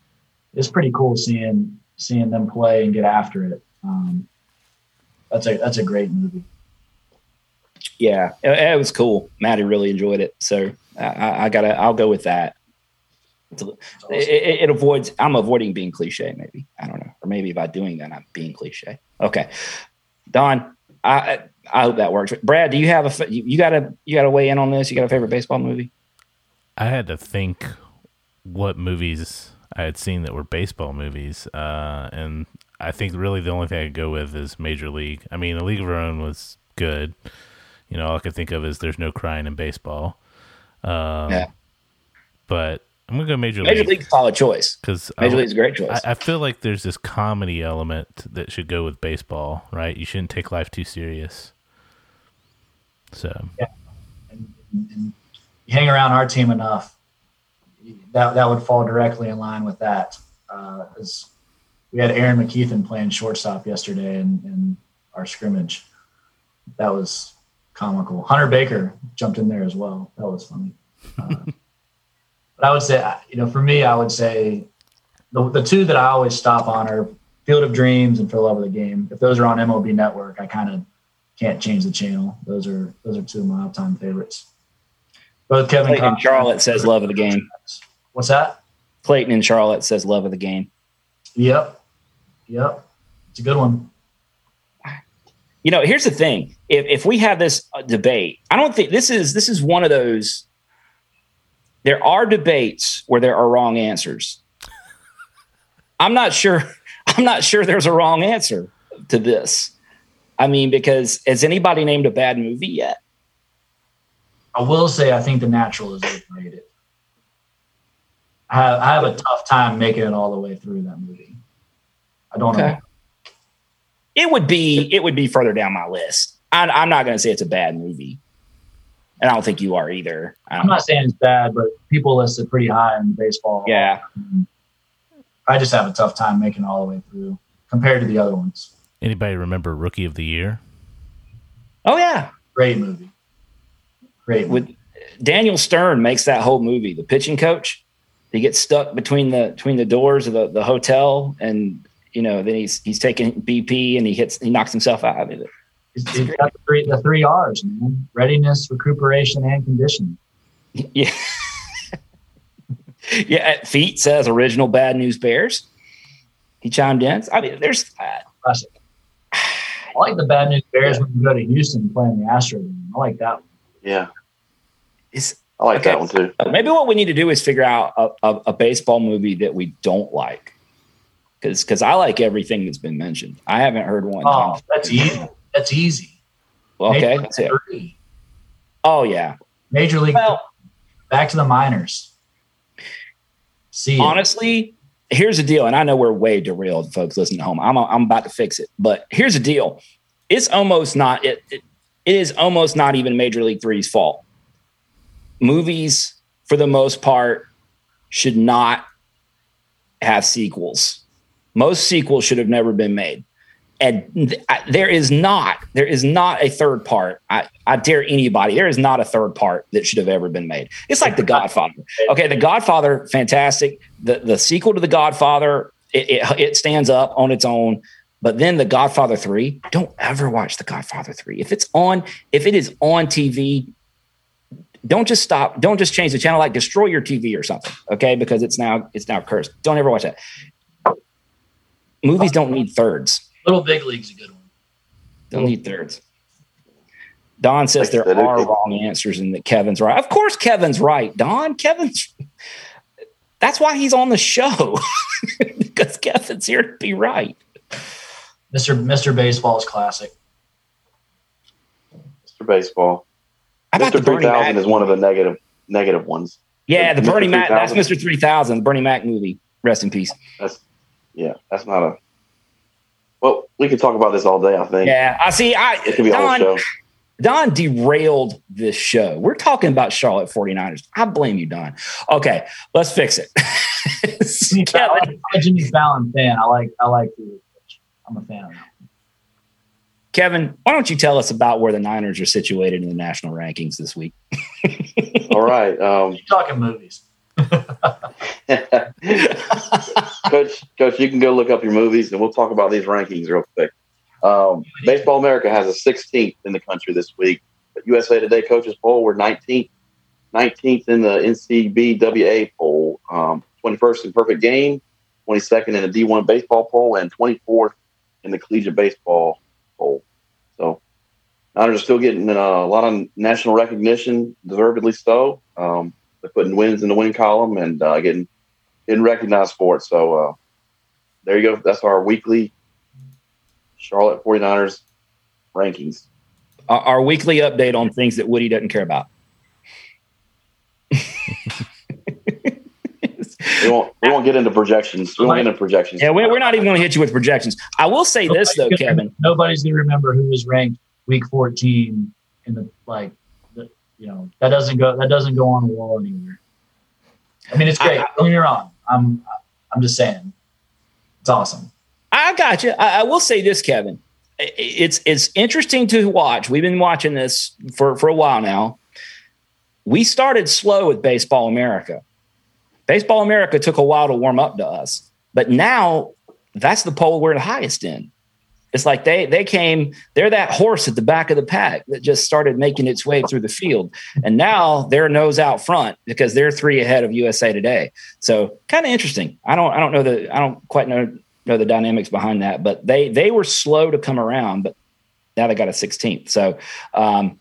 It's pretty cool seeing seeing them play and get after it. Um, that's a that's a great movie yeah, it, it, was cool. Maddie really enjoyed it, so I, I gotta. I'll go with that. Awesome. It, it, it, avoids. I'm avoiding being cliche. Maybe I don't know, or maybe by doing that, I'm being cliche. Okay, Don. I I hope that works. Brad, do you have a you got to you got to weigh in on this? You got a favorite baseball movie? I had to think what movies I had seen that were baseball movies, uh, and I think really the only thing I could go with is Major League. I mean, A League of Our Own was good. You know, all I can think of is there's no crying in baseball. Um, yeah. But I'm gonna go Major, Major League. Major League solid choice because Major League's a great choice. I, I, feel like there's this comedy element that should go with baseball, right? You shouldn't take life too serious. So yeah, and, and you hang around our team enough, that that would fall directly in line with that. Because uh, we had Aaron McKeithen playing shortstop yesterday in, in our scrimmage. That was comical. Hunter Baker jumped in there as well. That was funny. Uh, but I would say, you know, for me, I would say the, the two that I always stop on are Field of Dreams and For Love of the Game. If those are on MLB Network, I kind of can't change the channel. Those are those are two of my all-time favorites. Both Kevin Clayton and Charlotte says love of the game. What's that? Clayton and Charlotte says love of the game. Yep. Yep. It's a good one you know, here's the thing: if if we have this uh, debate, I don't think this is this is one of those. There are debates where there are wrong answers. I'm not sure. I'm not sure there's a wrong answer to this. I mean, because has anybody named a bad movie yet? I will say I think The Natural is overrated. I have, I have a tough time making it all the way through that movie. I don't okay. know it would be it would be further down my list. I, I'm not going to say it's a bad movie, and I don't think you are either. I'm not saying it's bad, but people list it pretty high in baseball. Yeah, I just have a tough time making all the way through compared to the other ones. Anybody remember Rookie of the Year? Oh yeah, great movie. Great. Movie. With Daniel Stern makes that whole movie. The pitching coach, he gets stuck between the between the doors of the, the hotel and you know, then he's he's taking BP and he hits he knocks himself out of it. He's, he's got the three the three R's, man. Readiness, recuperation, and conditioning. Yeah. yeah, Feet says original bad news bears. He chimed in. I mean, there's uh, classic. I like the bad news bears yeah. when you go to Houston playing the Astros. I like that one. Yeah. It's, I like okay. that one too. Maybe what we need to do is figure out a, a, a baseball movie that we don't like because because I like everything that's been mentioned. I haven't heard one. Oh, that's easy. That's easy. okay, that's it. Oh yeah, Major League. Well, back to the minors. See, honestly, here's the deal, and I know we're way derailed, folks listening at home. I'm I'm about to fix it, but here's the deal: it's almost not it. it, it is almost not even Major League Three's fault. Movies, for the most part, should not have sequels most sequels should have never been made. And th- I, there is not, there is not a third part. I, I dare anybody, there is not a third part that should have ever been made. It's like The Godfather. Okay, The Godfather, fantastic. The the sequel to The Godfather, it, it, it stands up on its own. But then The Godfather 3, don't ever watch The Godfather 3. If it's on, if it is on TV, don't just stop. Don't just change the channel. Like destroy your TV or something. Okay, because it's now it's now cursed. Don't ever watch that. Movies don't need thirds. Little Big League's a good one. Don't need thirds. Don says there are wrong answers and that Kevin's right. Of course, Kevin's right. Don, Kevin's. That's why he's on the show because Kevin's here to be right. Mr. Mr. Baseball is classic. Mr. Baseball. Mr. 3000 is one of the negative negative ones. Yeah, the Mr. Bernie Mac. That's Mr. Three Thousand, the Bernie Mac movie. Rest in peace. That's yeah, that's not a. Well, we could talk about this all day. I think Yeah, I see. I it could be a whole Don, show. Don derailed this show. We're talking about Charlotte 49ers. I blame you, Don. Okay, let's fix it. Jimmy Fallon- Kevin, I'm a Jimmy Fallon fan. I like I like the I'm a fan of that. Kevin, why don't you tell us about where the Niners are situated in the national rankings this week? All right, um, You're talking movies. Coach. Coach, you can go look up your movies, and we'll talk about these rankings real quick. Um, Baseball America has a 16th in the country this week, but USA Today coaches poll we're 19th, 19th in the NCBWA poll, um, 21st in perfect game, 22nd in the D1 baseball poll, and 24th in the collegiate baseball poll. So, Niners are still getting uh, a lot of national recognition, deservedly so. Um, putting wins in the win column and uh, getting getting recognized for it. So, uh, there you go. That's our weekly Charlotte 49ers rankings. Our, our weekly update on things that Woody doesn't care about. We won't we won't get into projections. We won't get into projections. Yeah, we're, we're not even going to hit you with projections. I will say this though, gonna- Kevin. Nobody's gonna remember who was ranked week 14 in the like the, you know, that doesn't go that doesn't go on the wall anywhere. I mean it's great. I- Don't get me wrong. I'm I'm just saying. It's awesome. I got you. I, I will say this, Kevin. It's it's interesting to watch. We've been watching this for for a while now. We started slow with Baseball America. Baseball America took a while to warm up to us, but now that's the poll we're the highest in. It's like they they came. They're that horse at the back of the pack that just started making its way through the field, and now they're nose out front because they're three ahead of USA Today. So kind of interesting. I don't I don't know the I don't quite know know the dynamics behind that, but they they were slow to come around, but now they got a 16th. So um,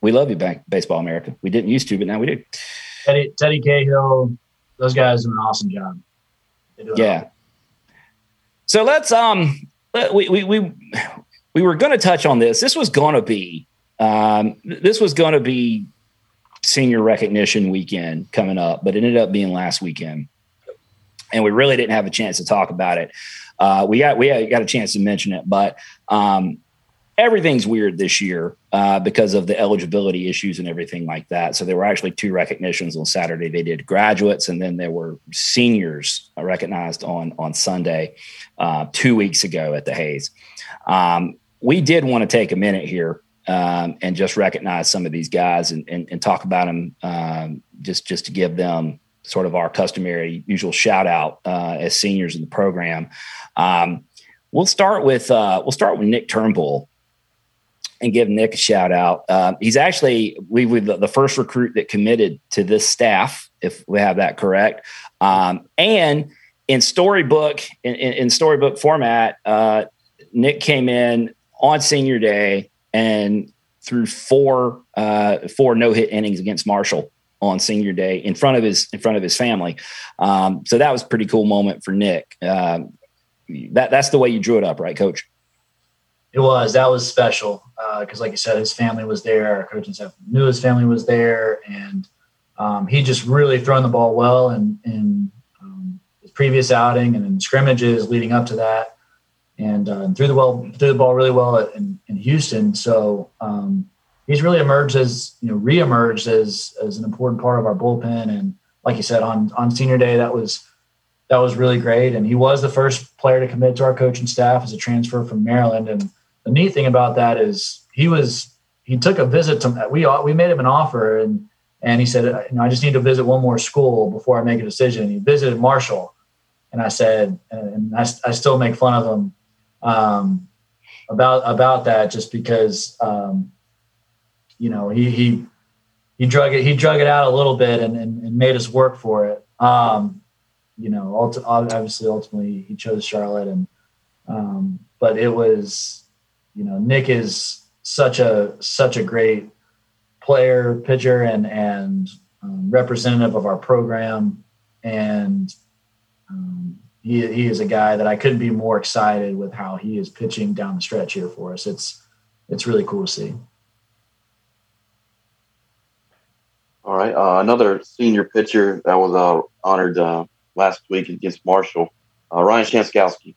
we love you, back Baseball America. We didn't used to, but now we do. Teddy Teddy Cahill, those guys do an awesome job. They do an Yeah. So let's um we we we we were going to touch on this. This was going to be um this was going to be senior recognition weekend coming up, but it ended up being last weekend, and we really didn't have a chance to talk about it. Uh, we got we got a chance to mention it, but um, everything's weird this year uh, because of the eligibility issues and everything like that. So there were actually two recognitions on Saturday. They did graduates, and then there were seniors recognized on on Sunday uh, two weeks ago at the Hayes. Um, we did want to take a minute here um, and just recognize some of these guys and, and, and talk about them um, just just to give them sort of our customary usual shout out uh, as seniors in the program. Um, we'll start with uh, we'll start with Nick Turnbull and give Nick a shout out. Uh, he's actually we were the, first recruit that committed to this staff, if we have that correct. Um, and in storybook in, in, storybook format, uh, Nick came in on senior day and threw four uh, four no hit innings against Marshall on senior day in front of his in front of his family. Um, so that was pretty cool moment for Nick. Um, that that's the way you drew it up, right, Coach? It was that was special because, like you said, his family was there. Our coaching staff knew his family was there, and um, he just really thrown the ball well in, in um, his previous outing and in scrimmages leading up to that, and uh, threw the well threw the ball really well in, in Houston. So um, he's really emerged as you know reemerged as as an important part of our bullpen. And like you said, on on senior day, that was that was really great. And he was the first player to commit to our coaching staff as a transfer from Maryland. And the neat thing about that is he was he took a visit to we we made him an offer and and he said you know I just need to visit one more school before I make a decision. He visited Marshall, and I said and I, I still make fun of him um, about about that just because um, you know he he he drug it he drug it out a little bit and, and, and made us work for it. Um, you know, ulti- obviously, ultimately, he chose Charlotte, and um, but it was, you know, Nick is such a such a great player, pitcher, and and um, representative of our program, and um, he he is a guy that I couldn't be more excited with how he is pitching down the stretch here for us. It's it's really cool to see. All right, uh, another senior pitcher that was uh, honored uh, last week against Marshall, uh, Ryan Shanskowski.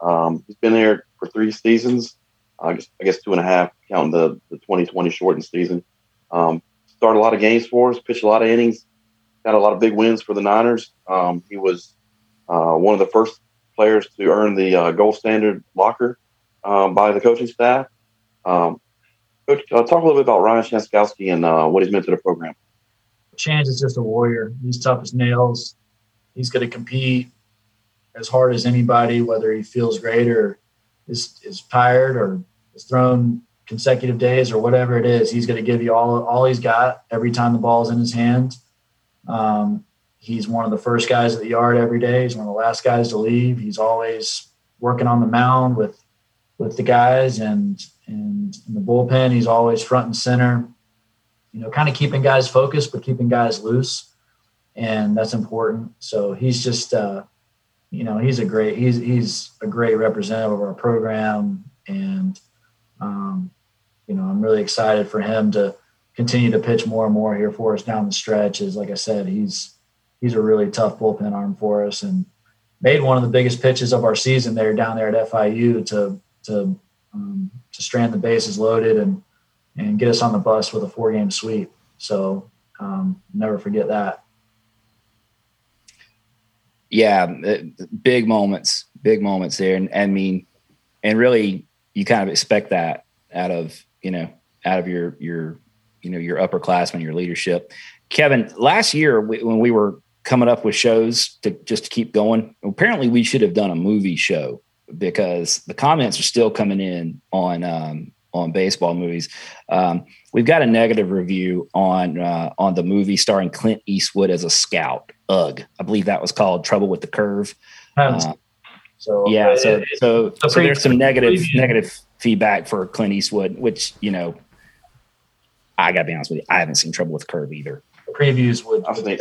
Um, he's been there for three seasons. I guess, I guess two and a half, counting the, the 2020 shortened season. Um, started a lot of games for us, pitched a lot of innings, got a lot of big wins for the Niners. Um, he was uh, one of the first players to earn the uh, gold standard locker um, by the coaching staff. Um, Coach, uh, talk a little bit about Ryan Shanskowski and uh, what he's meant to the program. Chance is just a warrior. He's tough as nails. He's going to compete as hard as anybody, whether he feels great or is, is tired or is thrown consecutive days or whatever it is. He's going to give you all, all he's got every time the ball's in his hand. Um, he's one of the first guys at the yard every day. He's one of the last guys to leave. He's always working on the mound with with the guys and and in the bullpen. He's always front and center you know, kind of keeping guys focused, but keeping guys loose. And that's important. So he's just, uh, you know, he's a great, he's, he's a great representative of our program. And, um, you know, I'm really excited for him to continue to pitch more and more here for us down the stretch. Is like I said, he's, he's a really tough bullpen arm for us and made one of the biggest pitches of our season there down there at FIU to, to, um, to strand the bases loaded and, and get us on the bus with a four game sweep. So um, never forget that. Yeah, uh, big moments, big moments there, and I mean, and really, you kind of expect that out of you know out of your your you know your upperclassmen, your leadership. Kevin, last year when we were coming up with shows to just to keep going, apparently we should have done a movie show because the comments are still coming in on um, on baseball movies. Um, we've got a negative review on uh, on the movie starring Clint Eastwood as a scout. Ugh, I believe that was called Trouble with the Curve. Uh, so yeah, so so, so there's some negative negative feedback for Clint Eastwood, which you know, I gotta be honest with you, I haven't seen Trouble with the Curve either. Previews would, would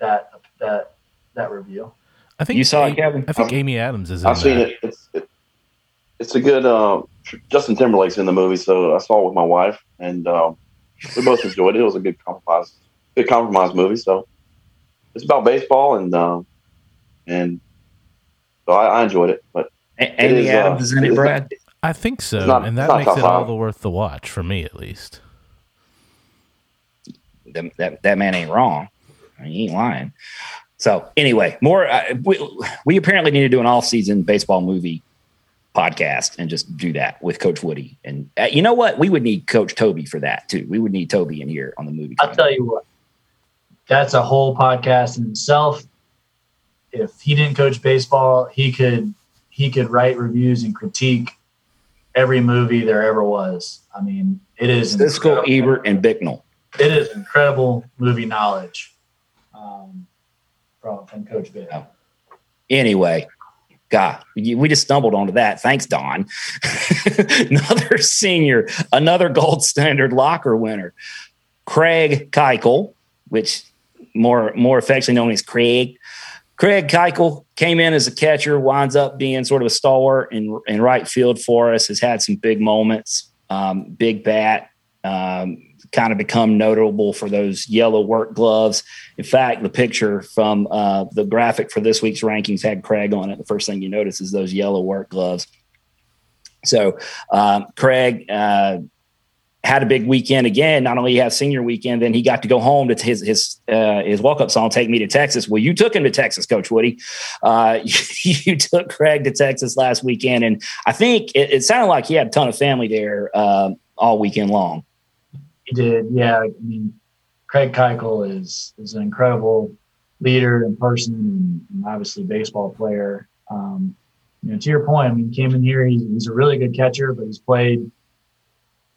that that that review. I think you saw it, Kevin. I think Amy Adams is. I've seen that. it. It's, it, it's a good. Uh, Justin Timberlake's in the movie, so I saw it with my wife, and um, we both enjoyed it. It was a good compromise, good compromise movie. So it's about baseball, and uh, and so I, I, enjoyed it. But Amy is, Adams uh, is in it, Brad. I think so, not, and that makes it all the worth the watch for me, at least. That that, that man ain't wrong. I mean, he ain't lying. So anyway, more uh, we, we apparently need to do an all-season baseball movie podcast and just do that with Coach Woody. And uh, you know what? We would need Coach Toby for that too. We would need Toby in here on the movie. I'll tell you what, that's a whole podcast in himself. If he didn't coach baseball, he could he could write reviews and critique every movie there ever was. I mean, it is Siskel, Ebert, and Bicknell. It is incredible movie knowledge um, from from Coach Bick. Anyway, God, we just stumbled onto that. Thanks, Don. another senior, another gold standard locker winner, Craig Keuchel, which more more affectionately known as Craig. Craig Keuchel came in as a catcher, winds up being sort of a stalwart in, in right field for us. Has had some big moments, um, big bat. Um, kind of become notable for those yellow work gloves. In fact, the picture from uh, the graphic for this week's rankings had Craig on it. The first thing you notice is those yellow work gloves. So um, Craig uh, had a big weekend again. Not only he had senior weekend, then he got to go home to his his uh, his walk up song, "Take Me to Texas." Well, you took him to Texas, Coach Woody. Uh, you, took Craig to Texas last weekend, and I think it, it sounded like he had a ton of family there uh, all weekend long. He did, yeah. I mean, Craig Keuchel is is an incredible leader in person, and obviously baseball player. Um, you know, to your point, I mean, he came in here. He's, he's, a really good catcher, but he's played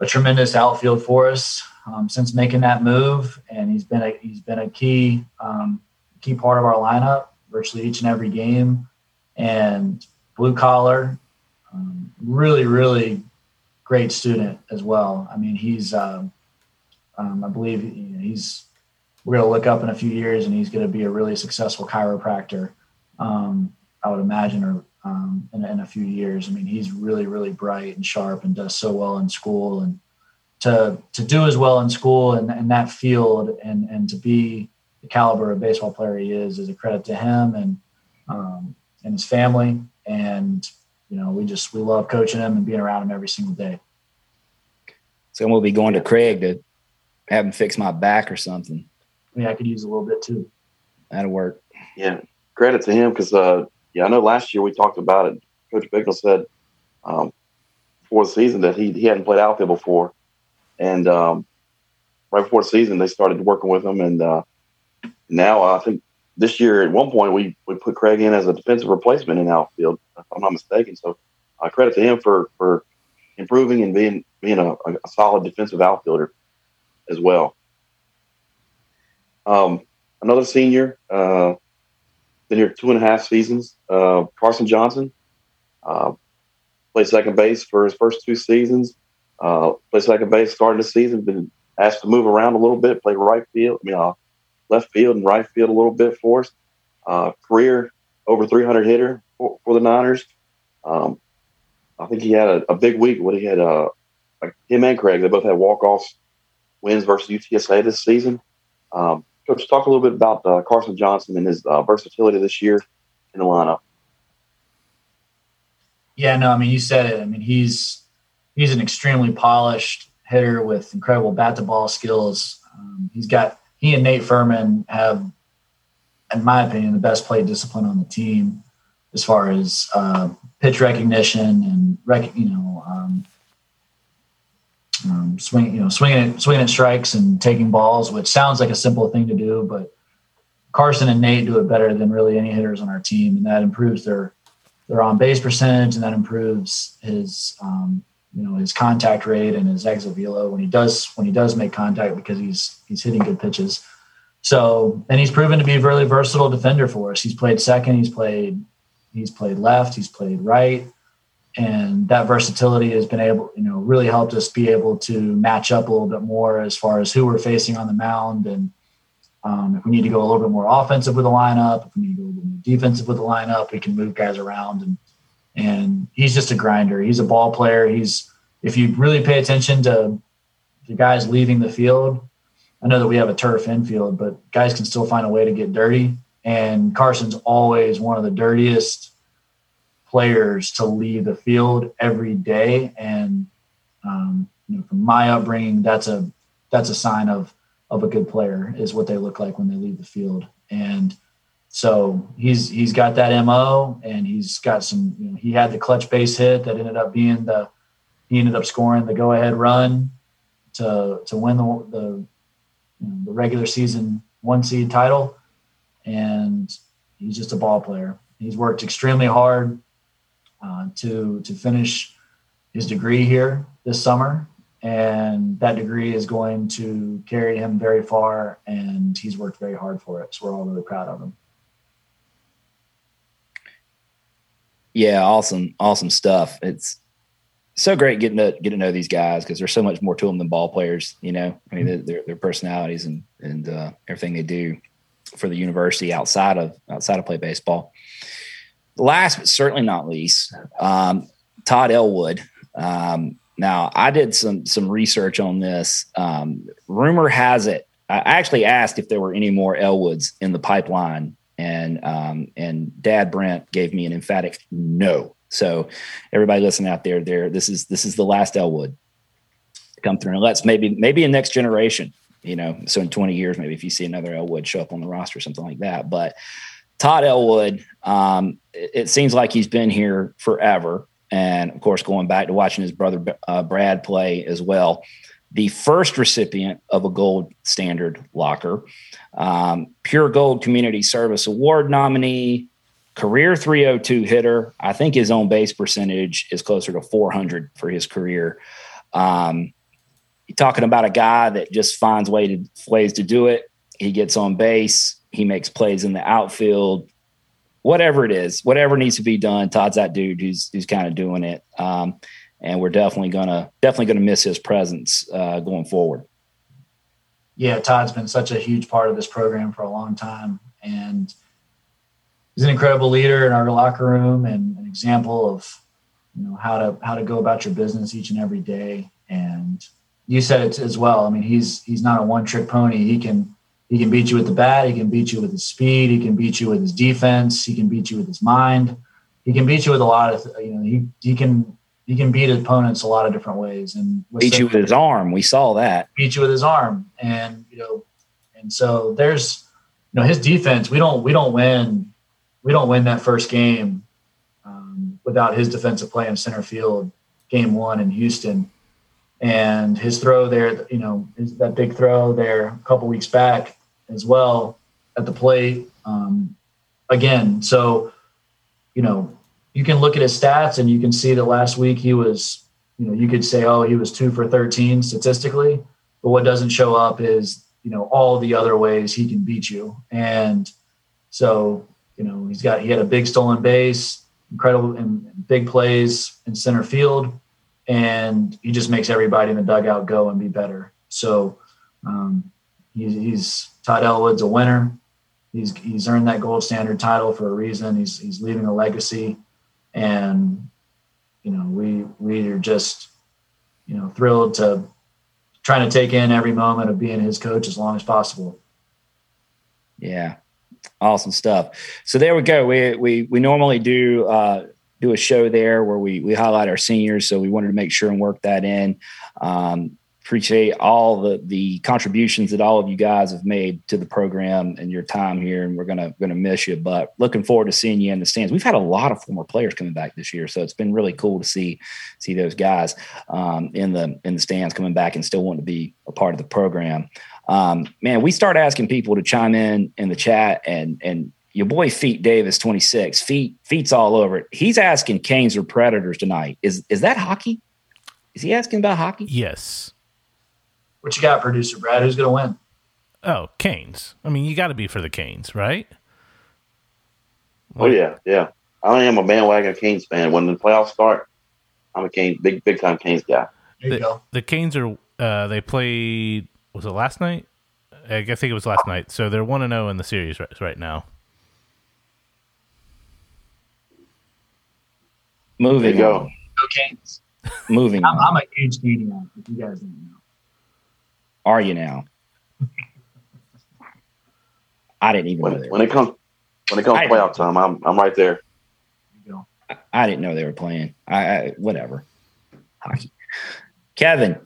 a tremendous outfield for us. um, since making that move, and he's been a he's been a key um, key part of our lineup virtually each and every game, and blue collar, um, really really great student as well. I mean, he's um, um, I believe he's we're going to look up in a few years, and he's going to be a really successful chiropractor. Um, I would imagine, or um, in, in, a few years. I mean, he's really, really bright and sharp and does so well in school. And to to do as well in school and, and that field and and to be the caliber of baseball player he is is a credit to him and um, and his family. And you know, we just we love coaching him and being around him every single day. So we'll be going to Craig to have him fix my back or something. Yeah, I could use a little bit too. That'll work. Yeah, credit to him because uh, yeah, I know last year we talked about it. Coach Bicknell said um, before the season that he he hadn't played outfield before, and um, right before the season they started working with him, and uh, now I think this year at one point we we put Craig in as a defensive replacement in outfield, if I'm not mistaken. So uh, credit to him for for improving and being being a, a solid defensive outfielder as well. Um, another senior, uh, been here two and a half seasons. Uh, Carson Johnson uh, played second base for his first two seasons. Uh, played second base starting the season. Been asked to move around a little bit. Played right field. I mean, uh, left field and right field a little bit for us. Uh, career over 300 hitter for, for the Niners. Um, I think he had a, a, big week. What he had, uh, like him and Craig, they both had walk offs wins versus UTSA this season. Um, Coach, talk a little bit about uh, Carson Johnson and his uh, versatility this year in the lineup. Yeah, no, I mean you said it. I mean he's he's an extremely polished hitter with incredible bat to ball skills. Um, he's got he and Nate Furman have, in my opinion, the best play discipline on the team as far as uh, pitch recognition and rec- you know um, um, swing, you know, swinging swinging at strikes and taking balls, which sounds like a simple thing to do, but Carson and Nate do it better than really any hitters on our team, and that improves their their on base percentage, and that improves his um, you know his contact rate and his exit velo when he does when he does make contact because he's he's hitting good pitches. So and he's proven to be a really versatile defender for us. He's played second, he's played he's played left, he's played right and that versatility has been able, you know, really helped us be able to match up a little bit more as far as who we're facing on the mound, and um, if we need to go a little bit more offensive with the lineup, if we need to go a little bit more defensive with the lineup, we can move guys around, and and he's just a grinder. He's a ball player. He's if you really pay attention to the guys leaving the field, I know that we have a turf infield, but guys can still find a way to get dirty. And Carson's always one of the dirtiest players to leave the field every day. And um, you know, from my upbringing, that's a that's a sign of of a good player is what they look like when they leave the field. And so he's he's got that mo, and he's got some. You know, he had the clutch base hit that ended up being the he ended up scoring the go ahead run to to win the the, you know, the regular season one seed title. And he's just a ball player. He's worked extremely hard uh, to to finish his degree here this summer, and that degree is going to carry him very far. And he's worked very hard for it, so we're all really proud of him. Yeah, awesome, awesome stuff. It's so great getting to get to know these guys because there's so much more to them than ball players. You know, I mean, mm-hmm. their, their personalities and and uh, everything they do for the university outside of outside of play baseball. Last but certainly not least, um, Todd Elwood. Um, now, I did some some research on this. Um, rumor has it. I actually asked if there were any more Elwoods in the pipeline, and um, and Dad Brent gave me an emphatic no. So, everybody listening out there, there this is this is the last Elwood come through, and let's maybe maybe a next generation. You know, so in 20 years, maybe if you see another Elwood show up on the roster, or something like that. But Todd Elwood, um, it, it, seems like he's been here forever. And of course, going back to watching his brother uh, Brad play as well, the first recipient of a gold standard locker, um, pure gold community service award nominee, career 302 hitter. I think his own base percentage is closer to 400 for his career. Um, you're talking about a guy that just finds way to, ways to do it. He gets on base. He makes plays in the outfield. Whatever it is, whatever needs to be done, Todd's that dude who's who's kind of doing it. Um, and we're definitely gonna definitely gonna miss his presence uh, going forward. Yeah, Todd's been such a huge part of this program for a long time, and he's an incredible leader in our locker room and an example of you know how to how to go about your business each and every day. And you said it as well. I mean, he's he's not a one trick pony. He can he can beat you with the bat. He can beat you with his speed. He can beat you with his defense. He can beat you with his mind. He can beat you with a lot of you know he he can he can beat opponents a lot of different ways and beat you with his arm. We saw that beat you with his arm, and you know, and so there's you know his defense. We don't we don't win we don't win that first game um, without his defensive play in center field, game one in Houston, and his throw there. You know, that big throw there a couple weeks back as well at the plate. Um, again, so you know you can look at his stats and you can see that last week he was, you know, you could say, oh, he was two for 13 statistically, but what doesn't show up is, you know, all the other ways he can beat you. And so, you know, he's got, he had a big stolen base, incredible and big plays in center field, and he just makes everybody in the dugout go and be better. So, um, he's, he's Todd Elwood's a winner. He's, he's earned that gold standard title for a reason. He's, he's leaving a legacy and you know we we are just you know thrilled to trying to take in every moment of being his coach as long as possible. Yeah, awesome stuff. So there we go. We we we normally do uh, do a show there where we we highlight our seniors. So we wanted to make sure and work that in. Um, appreciate all the the contributions that all of you guys have made to the program and your time here and we're gonna gonna miss you but looking forward to seeing you in the stands we've had a lot of former players coming back this year so it's been really cool to see see those guys um, in the in the stands coming back and still want to be a part of the program um, man we start asking people to chime in in the chat and and your boy Feet Davis, 26. Feet, Feet's all over it. He's asking Canes or Predators tonight. Is is that hockey? Is he asking about hockey? Yes. What you got, producer Brad? Who's going to win? Oh, Canes. I mean, you got to be for the Canes, right? Oh yeah, yeah. I am a bandwagon Canes fan. When the playoffs start, I'm a Canes big big time Canes guy. There you the, go. The Canes are uh, they played was it last night? I think it was last night. So they're one and zero oh in the series right, right now. Moving go. Go Canes. Moving. I'm, I'm, a huge Canadian. If you guys didn't know. Are you now? I didn't even when, know when it comes when it comes I, playoff time. I'm I'm right there. I, I didn't know they were playing. I, I whatever hockey. Kevin,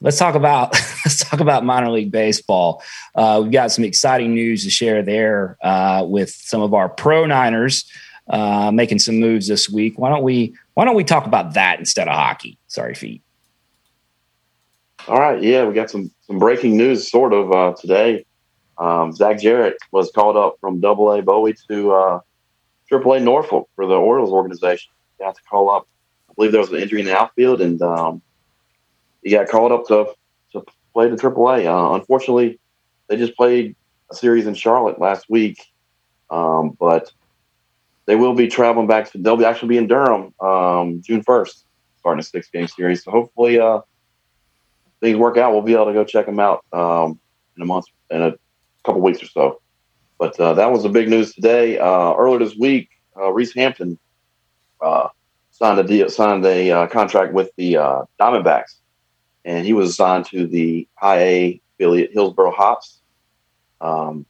let's talk about let's talk about minor league baseball. Uh, we've got some exciting news to share there uh, with some of our pro Niners uh, making some moves this week. Why don't we Why don't we talk about that instead of hockey? Sorry, feet. All right, yeah, we got some some breaking news sort of uh, today. Um, Zach Jarrett was called up from Double A Bowie to uh, Triple A Norfolk for the Orioles organization. He got to call up. I believe there was an injury in the outfield, and um, he got called up to to play the Triple A. Uh, unfortunately, they just played a series in Charlotte last week, um, but they will be traveling back to. They'll be actually be in Durham um, June first, starting a six game series. So hopefully, uh, things work out, we'll be able to go check them out um, in a month, in a couple weeks or so. But uh, that was the big news today. Uh, earlier this week, uh, Reese Hampton uh, signed a deal, signed a uh, contract with the Diamondbacks, and he was assigned to the High A affiliate Hillsboro Hops. Um,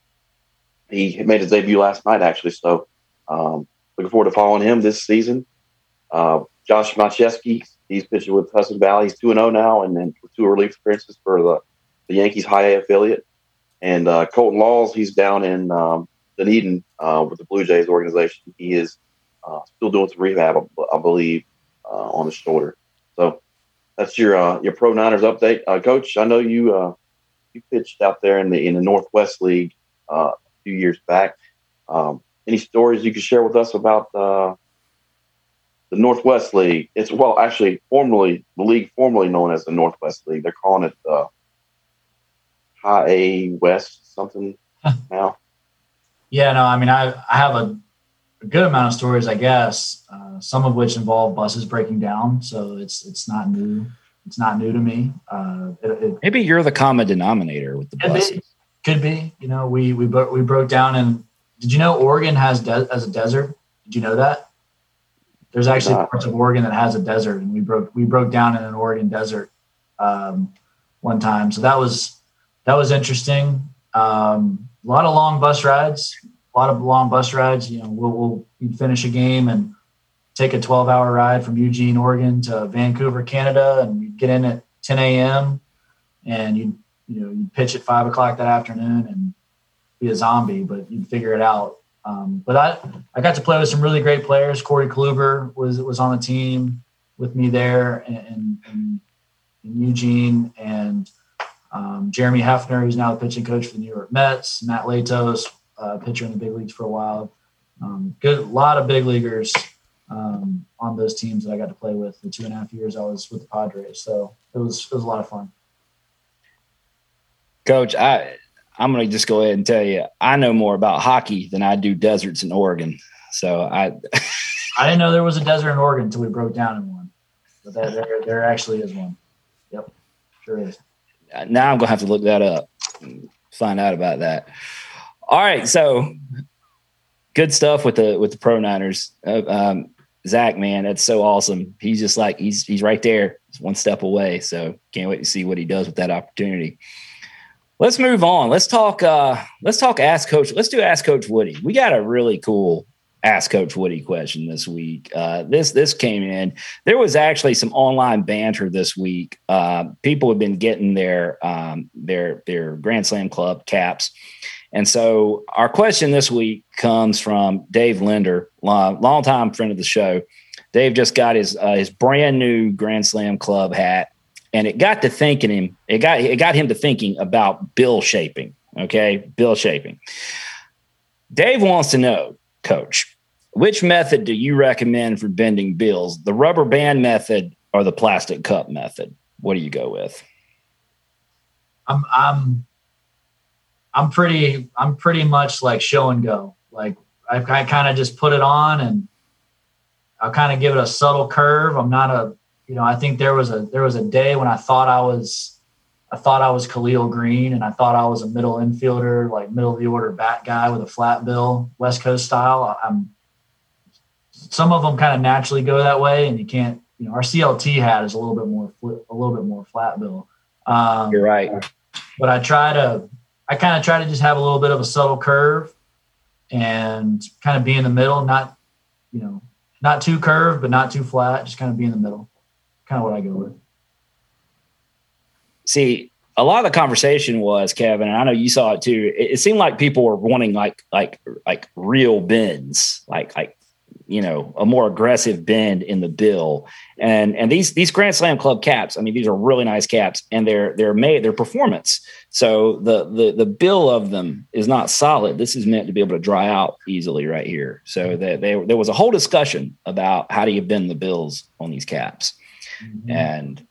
he made his debut last night, actually. So, um, looking forward to following him this season. Josh Machewski, he's pitching with Hudson Valley. He's 2 0 now, and then two relief appearances for the, the Yankees high A affiliate. And uh, Colton Laws, he's down in um, Dunedin uh, with the Blue Jays organization. He is uh, still doing some rehab, I believe, uh, on his shoulder. So that's your uh, your Pro Niners update, uh, Coach. I know you you pitched out there in the in the Northwest League a few years back. Um, any stories you could share with us about the Northwest League. It's well, actually, formerly the league formerly known as the Northwest League. They're calling it the High A West something now. Yeah, no, I mean, I I have a, a good amount of stories, I guess. Uh, some of which involve buses breaking down, so it's it's not new. It's not new to me. Uh, it, it, Maybe you're the common denominator with the buses. Could be. You know, we we bro- we broke down and did you know Oregon has de- as a desert? Did you know that? There's actually parts of Oregon that has a desert, and we broke we broke down in an Oregon desert um, one time. So that was that was interesting. Um, a lot of long bus rides, a lot of long bus rides. You know, we'll, we'll we'd finish a game and take a 12 hour ride from Eugene, Oregon to Vancouver, Canada, and you'd get in at 10 a.m. and you'd you know you'd pitch at five o'clock that afternoon and be a zombie, but you'd figure it out. Um, but I I got to play with some really great players. Corey Kluber was was on the team with me there in, in, in Eugene, and um, Jeremy Hefner, who's now the pitching coach for the New York Mets. Matt Latos, uh, pitcher in the big leagues for a while. Um, good, a lot of big leaguers um, on those teams that I got to play with the two and a half years I was with the Padres. So it was it was a lot of fun. Coach, I I'm going to just go ahead and tell you, I know more about hockey than I do deserts in Oregon. So I I didn't know there was a desert in Oregon until we broke down in one, but there, there, there actually is one. Yep, sure is. now I'm going to have to look that up, and find out about that. All right, so good stuff with the with the Pro Niners. Uh, um, Zach, man, that's so awesome. He's just like he's he's right there, He's one step away. So can't wait to see what he does with that opportunity. Let's move on. Let's talk. Uh, let's talk. Ask Coach. Let's do Ask Coach Woody. We got a really cool Ask Coach Woody question this week. Uh, this this came in. There was actually some online banter this week. Uh, people have been getting their um, their their Grand Slam Club caps, and so our question this week comes from Dave Linder, long, longtime friend of the show. Dave just got his uh, his brand new Grand Slam Club hat, and it got to thinking him. It got it got him to thinking about bill shaping. Okay, bill shaping. Dave wants to know, Coach, which method do you recommend for bending bills? The rubber band method or the plastic cup method? What do you go with? I'm I'm I'm pretty I'm pretty much like show and go. Like I, I kind of just put it on and I'll kind of give it a subtle curve. I'm not a you know I think there was a there was a day when I thought I was I thought I was Khalil Greene and I thought I was a middle infielder like middle of the order bat guy with a flat bill West Coast style. I'm some of them kind of naturally go that way and you can't you know our CLT hat is a little bit more a little bit more flat bill. Um, You're right. but I try to I kind of try to just have a little bit of a subtle curve and kind of be in the middle, not you know, not too curved, but not too flat, just kind of be in the middle. Kind of what I go with. see a lot of the conversation was kevin and i know you saw it too it, it seemed like people were wanting like like like real bends like like you know a more aggressive bend in the bill. And and these these grand slam club caps i mean these are really nice caps and they're they're made they're performance. So the the the bill of them is not solid. This is meant to be able to dry out easily right here. So that they, there was a whole discussion about how do you bend the bills on these caps Mm-hmm. and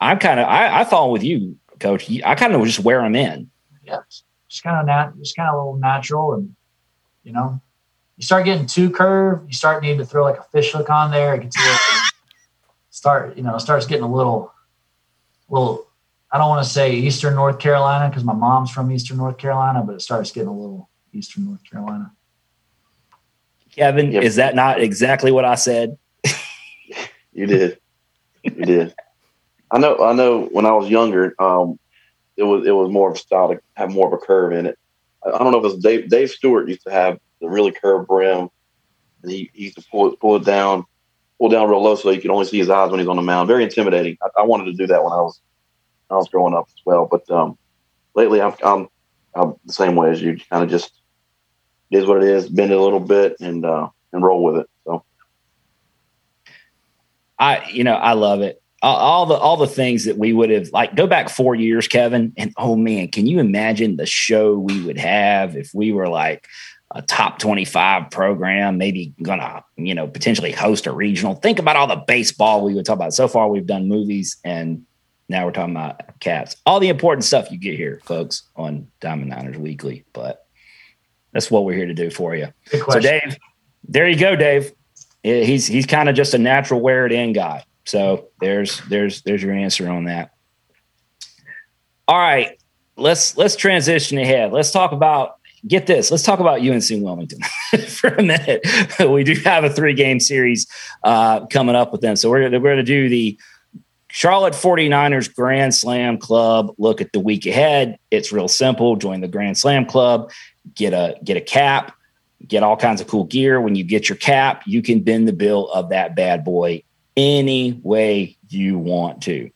I'm kind of I, I follow with you, Coach. I kind of just wear them in. Yeah, just kind of nat, just kind of a little natural, and you know, you start getting too curved, you start needing to throw like a fish hook on there. It gets a little, start, you know, it starts getting a little, little. I don't want to say Eastern North Carolina because my mom's from Eastern North Carolina, but it starts getting a little Eastern North Carolina. Kevin, Yep. is that not exactly what I said? You did. Did. I know. I know. When I was younger, um, it was it was more of a style to have more of a curve in it. I, I don't know if it's Dave. Dave Stewart used to have the really curved brim, and he, he used to pull it pull it down, pull down real low so you could only see his eyes when he's on the mound. Very intimidating. I, I wanted to do that when I was when I was growing up as well. But um, lately, I'm, I'm I'm the same way as you. Kind of just is what it is. Bend it a little bit and uh, and roll with it. I, you know, I love it. All, the all the things that we would have like go back four years, Kevin, and oh man, can you imagine the show we would have if we were like a top 25 program, maybe gonna, you know, potentially host a regional. Think about all the baseball we would talk about. So far, we've done movies and now we're talking about cats. All the important stuff you get here, folks, on Diamond Niners Weekly. But that's what we're here to do for you. So, Dave, there you go, Dave. He's he's kind of just a natural wear it in guy. So there's there's there's your answer on that. All right, let's let's transition ahead. Let's talk about get this. Let's talk about UNC Wilmington for a minute. we do have a three game series uh, coming up with them, so we're we're going to do the Charlotte 49ers Grand Slam Club. Look at the week ahead. It's real simple. Join the Grand Slam Club. Get a get a cap. Get all kinds of cool gear. When you get your cap, you can bend the bill of that bad boy any way you want to.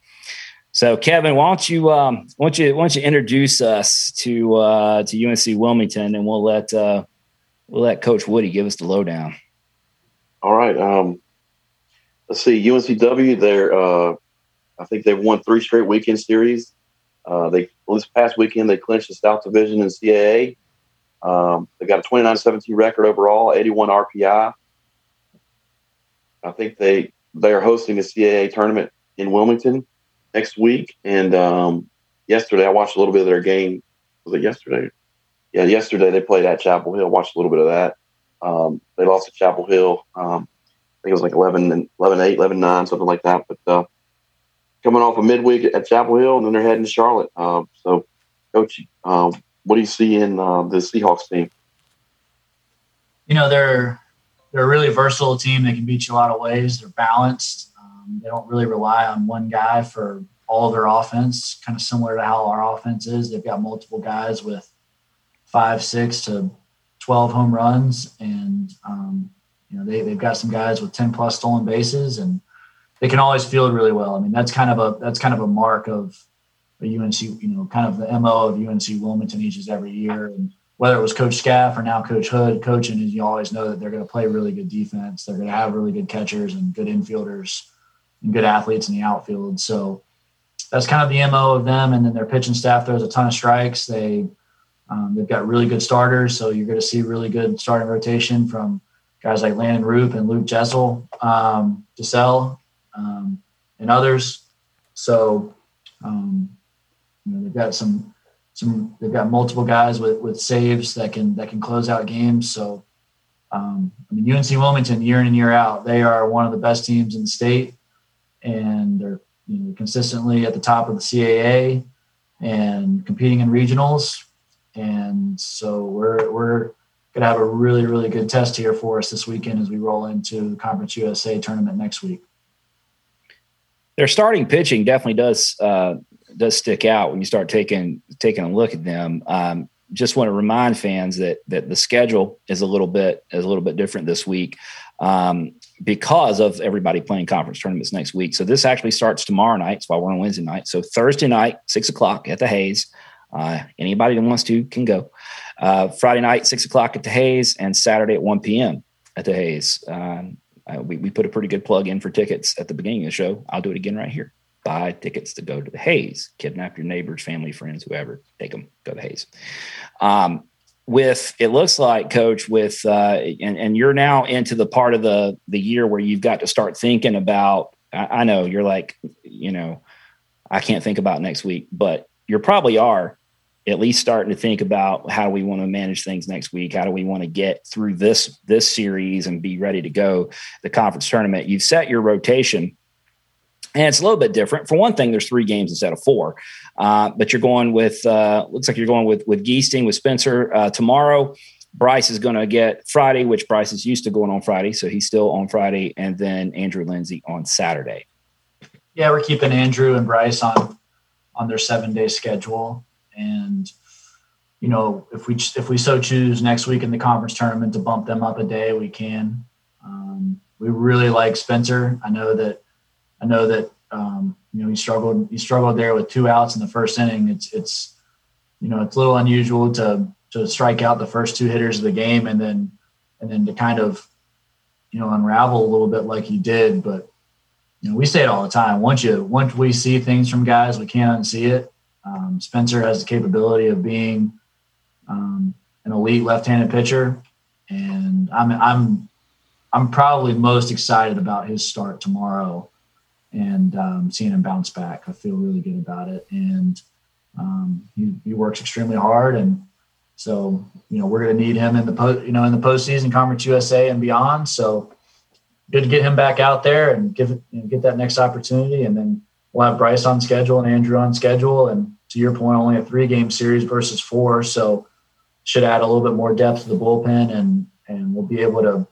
So, Kevin, why don't you um, why don't you why don't you introduce us to uh, to UNC Wilmington, and we'll let uh, we'll let Coach Woody give us the lowdown. All right. Um, let's see. UNCW, they're uh, I think they've won three straight weekend series. Uh, they well, this past weekend they clinched the South Division in CAA. Um, they got a 29-17 record overall, 81 RPI. I think they they are hosting the CAA tournament in Wilmington next week. And um, yesterday I watched a little bit of their game. Was it yesterday? Yeah, yesterday they played at Chapel Hill. Watched a little bit of that. Um, they lost at Chapel Hill. Um, I think it was like 11 and 11 8, 11 9, something like that. But uh, coming off a midweek at Chapel Hill, and then they're heading to Charlotte. Uh, so, Coach, uh, what do you see in uh, the Seahawks team? You know, they're they're a really versatile team. They can beat you a lot of ways. They're balanced. Um, they don't really rely on one guy for all their offense. Kind of similar to how our offense is. They've got multiple guys with five, six to twelve home runs, and um, you know they they've got some guys with ten plus stolen bases and they can always field really well. I mean, that's kind of a that's kind of a mark of UNC, you know, kind of the mo of UNC Wilmington each is every year. And whether it was Coach Scalf or now Coach Hood coaching, is you always know that they're going to play really good defense. They're going to have really good catchers and good infielders and good athletes in the outfield. So that's kind of the mo of them. And then their pitching staff throws a ton of strikes. They um, they've got really good starters, so you're going to see really good starting rotation from guys like Landon Roupp and Luke Jessel, um, Giselle, um, and others. So, um, you know, they've got some, some, they've got multiple guys with, with saves that can, that can close out games. So, um, I mean, UNC Wilmington year in and year out, they are one of the best teams in the state and they're, you know, consistently at the top of the CAA and competing in regionals. And so we're, we're, going to have a really, really good test here for us this weekend as we roll into the Conference USA tournament next week their starting pitching definitely does uh, does stick out when you start taking taking a look at them. Um, just want to remind fans that that the schedule is a little bit is a little bit different this week um, because of everybody playing conference tournaments next week. So this actually starts tomorrow night. So why we're on Wednesday night, so Thursday night, six o'clock at the Hayes. Uh, anybody that wants to can go. Uh, Friday night, six o'clock at the Hayes, and Saturday at one p.m. at the Hayes. Um, uh, we, we put a pretty good plug in for tickets at the beginning of the show. I'll do it again right here. Buy tickets to go to the Hayes. Kidnap your neighbors, family, friends, whoever. Take them. Go to Hayes. Um, with it looks like, Coach, with uh, and and you're now into the part of the the year where you've got to start thinking about. I, I know you're like, you know, I can't think about next week, but you probably are at least starting to think about how we want to manage things next week how do we want to get through this this series and be ready to go the conference tournament you've set your rotation and it's a little bit different. For one thing there's three games instead of four. Uh, but you're going with uh, looks like you're going with with Giesting with spencer uh, tomorrow. Bryce is going to get friday which bryce is used to going on friday so he's still on friday and then andrew lindsay on saturday. Yeah we're keeping andrew and bryce on on their seven day schedule. And you know, if we if we so choose next week in the conference tournament to bump them up a day, we can. Um, we really like Spencer. I know that I know that um, you know he struggled he struggled there with two outs in the first inning. It's it's you know it's a little unusual to to strike out the first two hitters of the game and then and then to kind of you know unravel a little bit like he did. But you know we say it all the time. Once you once we see things from guys, we can't unsee it. Um, Spencer has the capability of being, um, an elite left-handed pitcher, and I'm I'm I'm probably most excited about his start tomorrow and um, seeing him bounce back. I feel really good about it, and um, he, he works extremely hard, and so you know we're going to need him in the post, you know in the postseason, Conference USA and beyond. So good to get him back out there and give know, get that next opportunity, and then we'll have Bryce on schedule and Andrew on schedule, and to your point, only a three game series versus four, so should add a little bit more depth to the bullpen, and and we'll be able to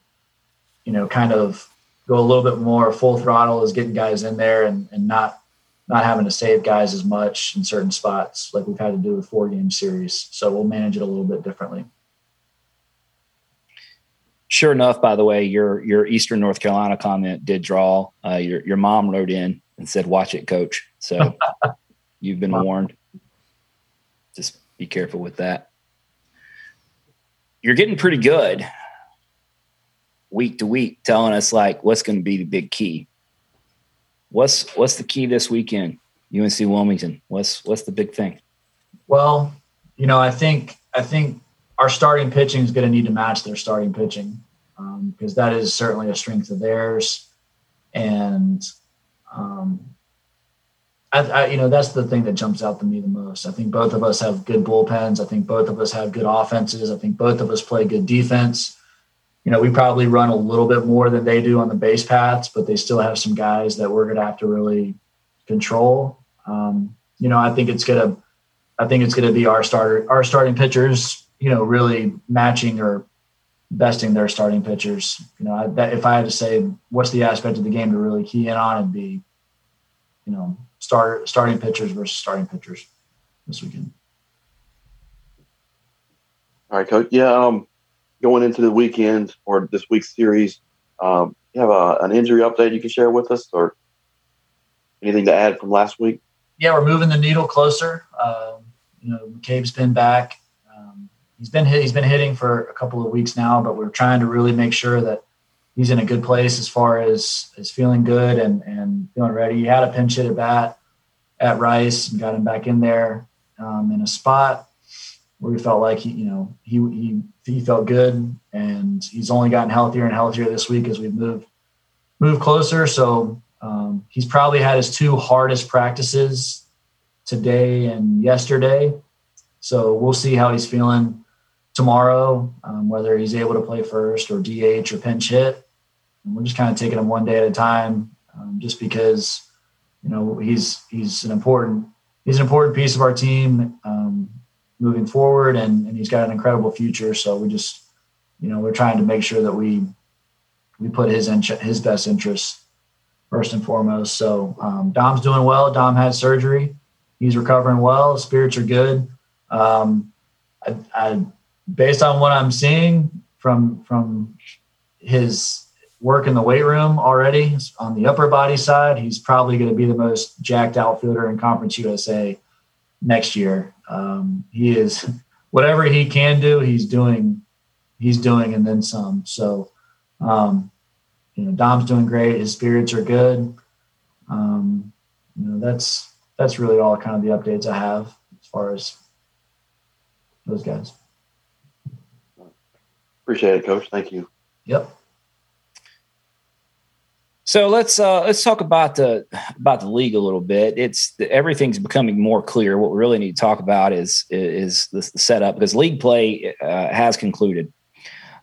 you know kind of go a little bit more full throttle is getting guys in there and, and not not having to save guys as much in certain spots like we've had to do with four game series. So we'll manage it a little bit differently. Sure enough, by the way, your your Eastern North Carolina comment did draw. Uh, your your mom wrote in and said, "Watch it, coach." So you've been warned. Just be careful with that. You're getting pretty good week to week telling us like what's going to be the big key. What's what's the key this weekend? UNC Wilmington. What's what's the big thing? Well, you know, I think I think our starting pitching is going to need to match their starting pitching because um, that is certainly a strength of theirs, and um, I, I, you know that's the thing that jumps out to me the most. I think both of us have good bullpens. I think both of us have good offenses. I think both of us play good defense you know, we probably run a little bit more than they do on the base paths, but they still have some guys that we're going to have to really control. Um, you know, I think it's going to, I think it's going to be our starter, our starting pitchers, you know, really matching or besting their starting pitchers. You know, I, that, if I had to say what's the aspect of the game to really key in on, it'd be, you know, start starting pitchers versus starting pitchers this weekend. All right, coach. Yeah, um, going into the weekend or this week's series, um, you have a, an injury update you can share with us or anything to add from last week? Yeah, we're moving the needle closer. Um, you know, McCabe's been back. Um, he's been hit, he's been hitting for a couple of weeks now, but we're trying to really make sure that he's in a good place as far as as feeling good and and feeling ready. He had a pinch hit at bat at Rice and got him back in there um, in a spot where we felt like he, you know, he he he felt good, and he's only gotten healthier and healthier this week as we've moved moved closer. So um, he's probably had his two hardest practices today and yesterday. So we'll see how he's feeling tomorrow, um, whether he's able to play first or DH or pinch hit. And we're just kind of taking him one day at a time, um, just because you know he's he's an important he's an important piece of our team. Um, moving forward, and, and he's got an incredible future. So we just, you know, we're trying to make sure that we we put his in, his best interests first and foremost. So um, Dom's doing well. Dom had surgery. He's recovering well. Spirits are good. Um, I, I, based on what I'm seeing from from his work in the weight room already on the upper body side, he's probably going to be the most jacked outfielder in Conference USA next year. Um, he is whatever he can do, he's doing. He's doing and then some. So, um, you know, Dom's doing great. His spirits are good. Um, you know, that's that's really all kind of the updates I have as far as those guys. Appreciate it, Coach. Thank you. Yep. So let's uh, let's talk about the about the league a little bit. It's everything's becoming more clear. What we really need to talk about is is the setup because league play uh, has concluded.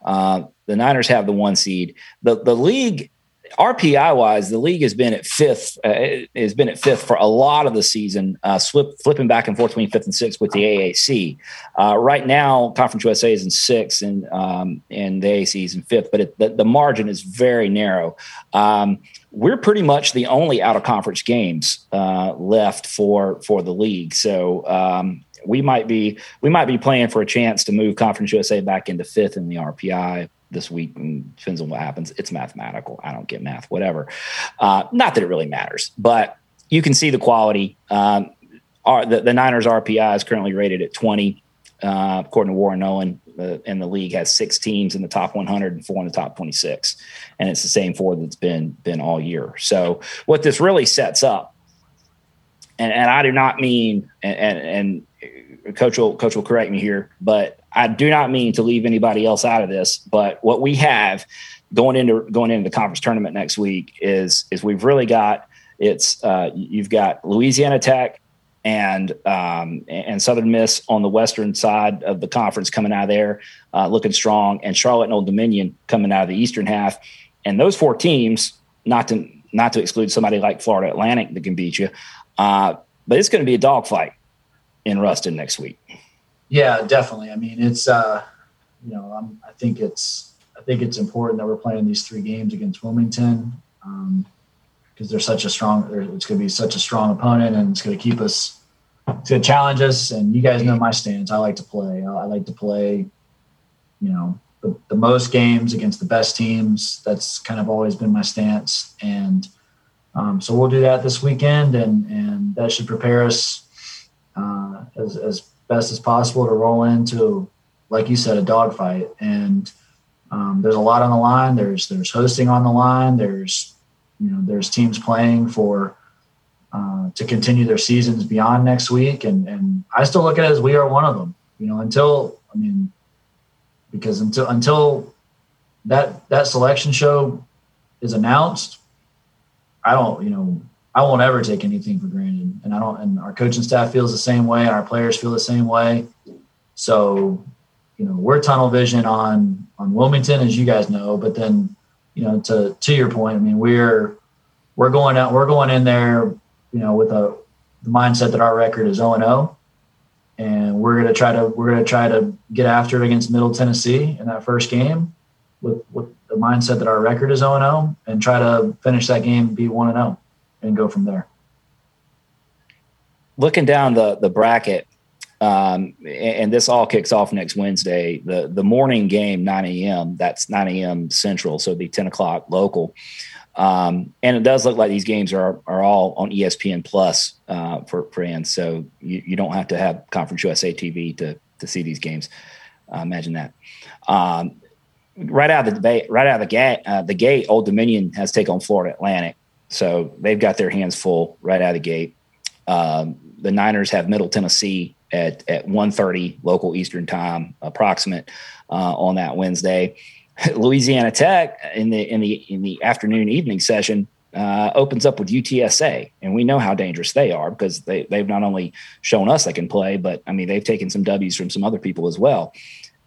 Uh, the Niners have the one seed. the The league RPI wise, the league has been at fifth. Uh, has been at fifth for a lot of the season, uh, flip, flipping back and forth between fifth and sixth with the AAC. Uh, right now, Conference USA is in sixth, and um, and the AAC is in fifth, but it, the, the, margin is very narrow. Um, we're pretty much the only out of conference games uh, left for for the league. So um, we might be we might be playing for a chance to move Conference USA back into fifth in the RPI this week and depends on what happens. It's mathematical. I don't get math, whatever. Uh, not that it really matters, but you can see the quality. Um, our, the, the, Niners RPI is currently rated at 20, uh, according to Warren Nolan. Uh, and the league has six teams in the top 100 and four in the top 26, and it's the same four that's been been all year. So what this really sets up, and, and I do not mean, and, and, and coach will coach will correct me here, but I do not mean to leave anybody else out of this, but what we have going into going into the conference tournament next week is is we've really got it's uh, you've got Louisiana Tech and um, and Southern Miss on the western side of the conference coming out of there, uh, looking strong, and Charlotte and Old Dominion coming out of the eastern half, and those four teams, not to not to exclude somebody like Florida Atlantic that can beat you, uh, but it's going to be a dogfight in Ruston next week. Yeah, definitely. I mean, it's uh, you know, I'm, i think it's I think it's important that we're playing these three games against Wilmington because um, they're such a strong. It's going to be such a strong opponent, and it's going to keep us. It's going to challenge us, and you guys know my stance. I like to play. I like to play. You know, the, the most games against the best teams. That's kind of always been my stance, and um, so we'll do that this weekend, and and that should prepare us uh, as as best as possible to roll into, like you said, a dogfight. And um, there's a lot on the line. There's there's hosting on the line. There's you know there's teams playing for uh, to continue their seasons beyond next week, and and I still look at it as we are one of them. You know, until I mean, because until until that that selection show is announced, I don't you know I won't ever take anything for granted, and I don't. And our coaching staff feels the same way, and our players feel the same way. So, you know, we're tunnel vision on on Wilmington, as you guys know. But then, you know, to to your point, I mean, we're we're going out, we're going in there, you know, with a the mindset that our record is zero oh and zero, and we're gonna try to we're gonna try to get after it against Middle Tennessee in that first game with with the mindset that our record is zero oh and zero, and try to finish that game be one and zero and go from there. Looking down the the bracket, um, and this all kicks off next Wednesday. The the morning game, 9 a.m. That's 9 a.m. Central, so it'd be 10 o'clock local. Um, and it does look like these games are are all on ESPN Plus uh, for fans, so you, you don't have to have Conference USA TV to to see these games. Uh, imagine that. Um, right out of the debate, right out of the gate, uh, the gate, Old Dominion has taken on Florida Atlantic. So they've got their hands full right out of the gate. Um, the Niners have Middle Tennessee at at 1:30 local Eastern time, approximate uh, on that Wednesday. Louisiana Tech in the in the in the afternoon evening session uh, opens up with UTSA, and we know how dangerous they are because they they've not only shown us they can play, but I mean they've taken some W's from some other people as well.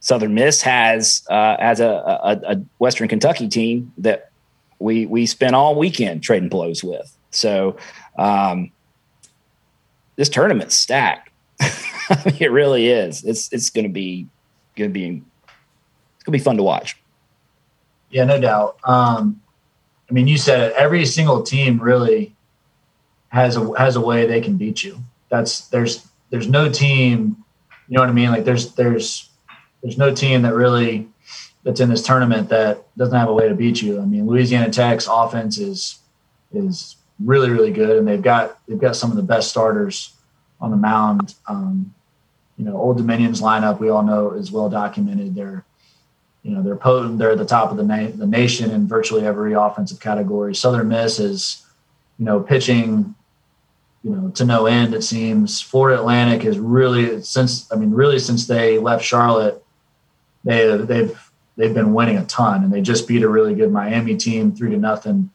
Southern Miss has uh, has a, a, a Western Kentucky team that we we spent all weekend trading blows with. So um, this tournament's stacked. it really is. It's it's going to be going to be it's going to be fun to watch. Yeah, no doubt. Um, I mean, you said it. Every single team really has a has a way they can beat you. That's there's there's no team. You know what I mean? Like there's there's there's no team that really that's in this tournament that doesn't have a way to beat you. I mean, Louisiana Tech's offense is is really really good, and they've got they've got some of the best starters on the mound. Um, you know, Old Dominion's lineup we all know is well documented. They're you know they're potent. They're at the top of the na- the nation in virtually every offensive category. Southern Miss is you know pitching you know to no end it seems. Florida Atlantic is really since I mean really since they left Charlotte they they've they've been winning a ton, and they just beat a really good Miami team three to nothing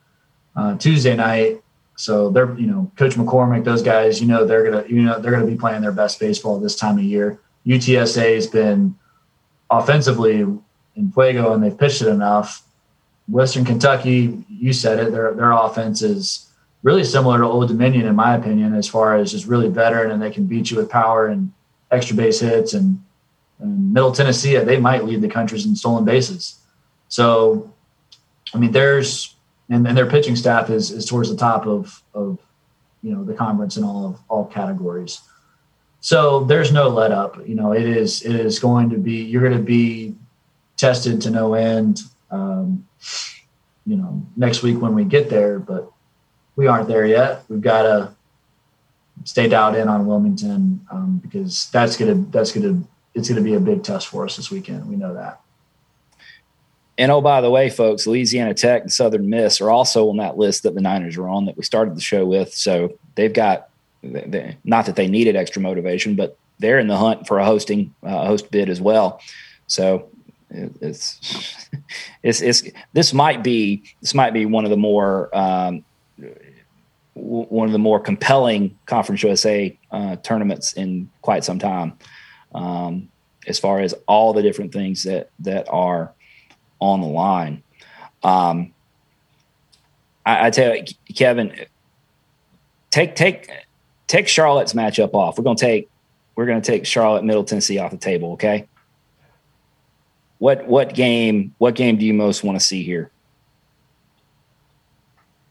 uh, Tuesday night. So they're you know Coach McCormack, those guys, you know they're gonna you know they're gonna be playing their best baseball this time of year. UTSA has been offensively in fuego, and they've pitched it enough. Western Kentucky, you said it, their their offense is really similar to Old Dominion in my opinion, as far as just really veteran and they can beat you with power and extra base hits and and Middle Tennessee, they might lead the country in stolen bases. So, I mean, there's and, and their pitching staff is is towards the top of of you know the conference in all of all categories. So there's no let up. You know, it is it is going to be you're going to be tested to no end. Um, you know, next week when we get there, but we aren't there yet. We've got to stay dialed in on Wilmington um, because that's gonna that's gonna it's going to be a big test for us this weekend. We know that. And oh, by the way, folks, Louisiana Tech and Southern Miss are also on that list that the Niners are on that we started the show with. So they've got, not that they needed extra motivation, but they're in the hunt for a hosting uh, host bid as well. So it's it's it's this might be this might be one of the more um, one of the more compelling Conference USA uh, tournaments in quite some time, um, as far as all the different things that that are on the line. Um, I, I tell you, Kevin, take take take Charlotte's matchup off. We're gonna take we're gonna take Charlotte Middle Tennessee off the table. Okay. What what game what game do you most want to see here?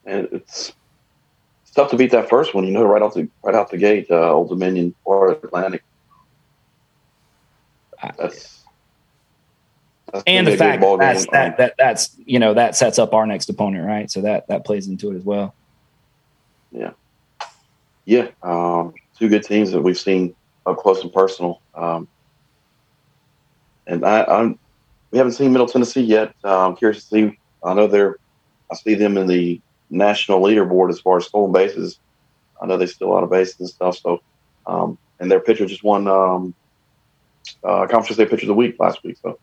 And it's it's tough to beat that first one. You know, right off the right out the gate, uh, Old Dominion or Atlantic. That's, that's and the fact that's, that, that that's you know that sets up our next opponent, right? So that that plays into it as well. Yeah, yeah. Um, two good teams that we've seen up close and personal. Um, and I, I'm we haven't seen Middle Tennessee yet. Uh, I'm curious to see. I know they're. I see them in the national leaderboard as far as stolen bases. I know they steal a lot of bases and stuff. So, um, and their pitcher just won um, uh, Conference State Pitcher of the Week last week. So,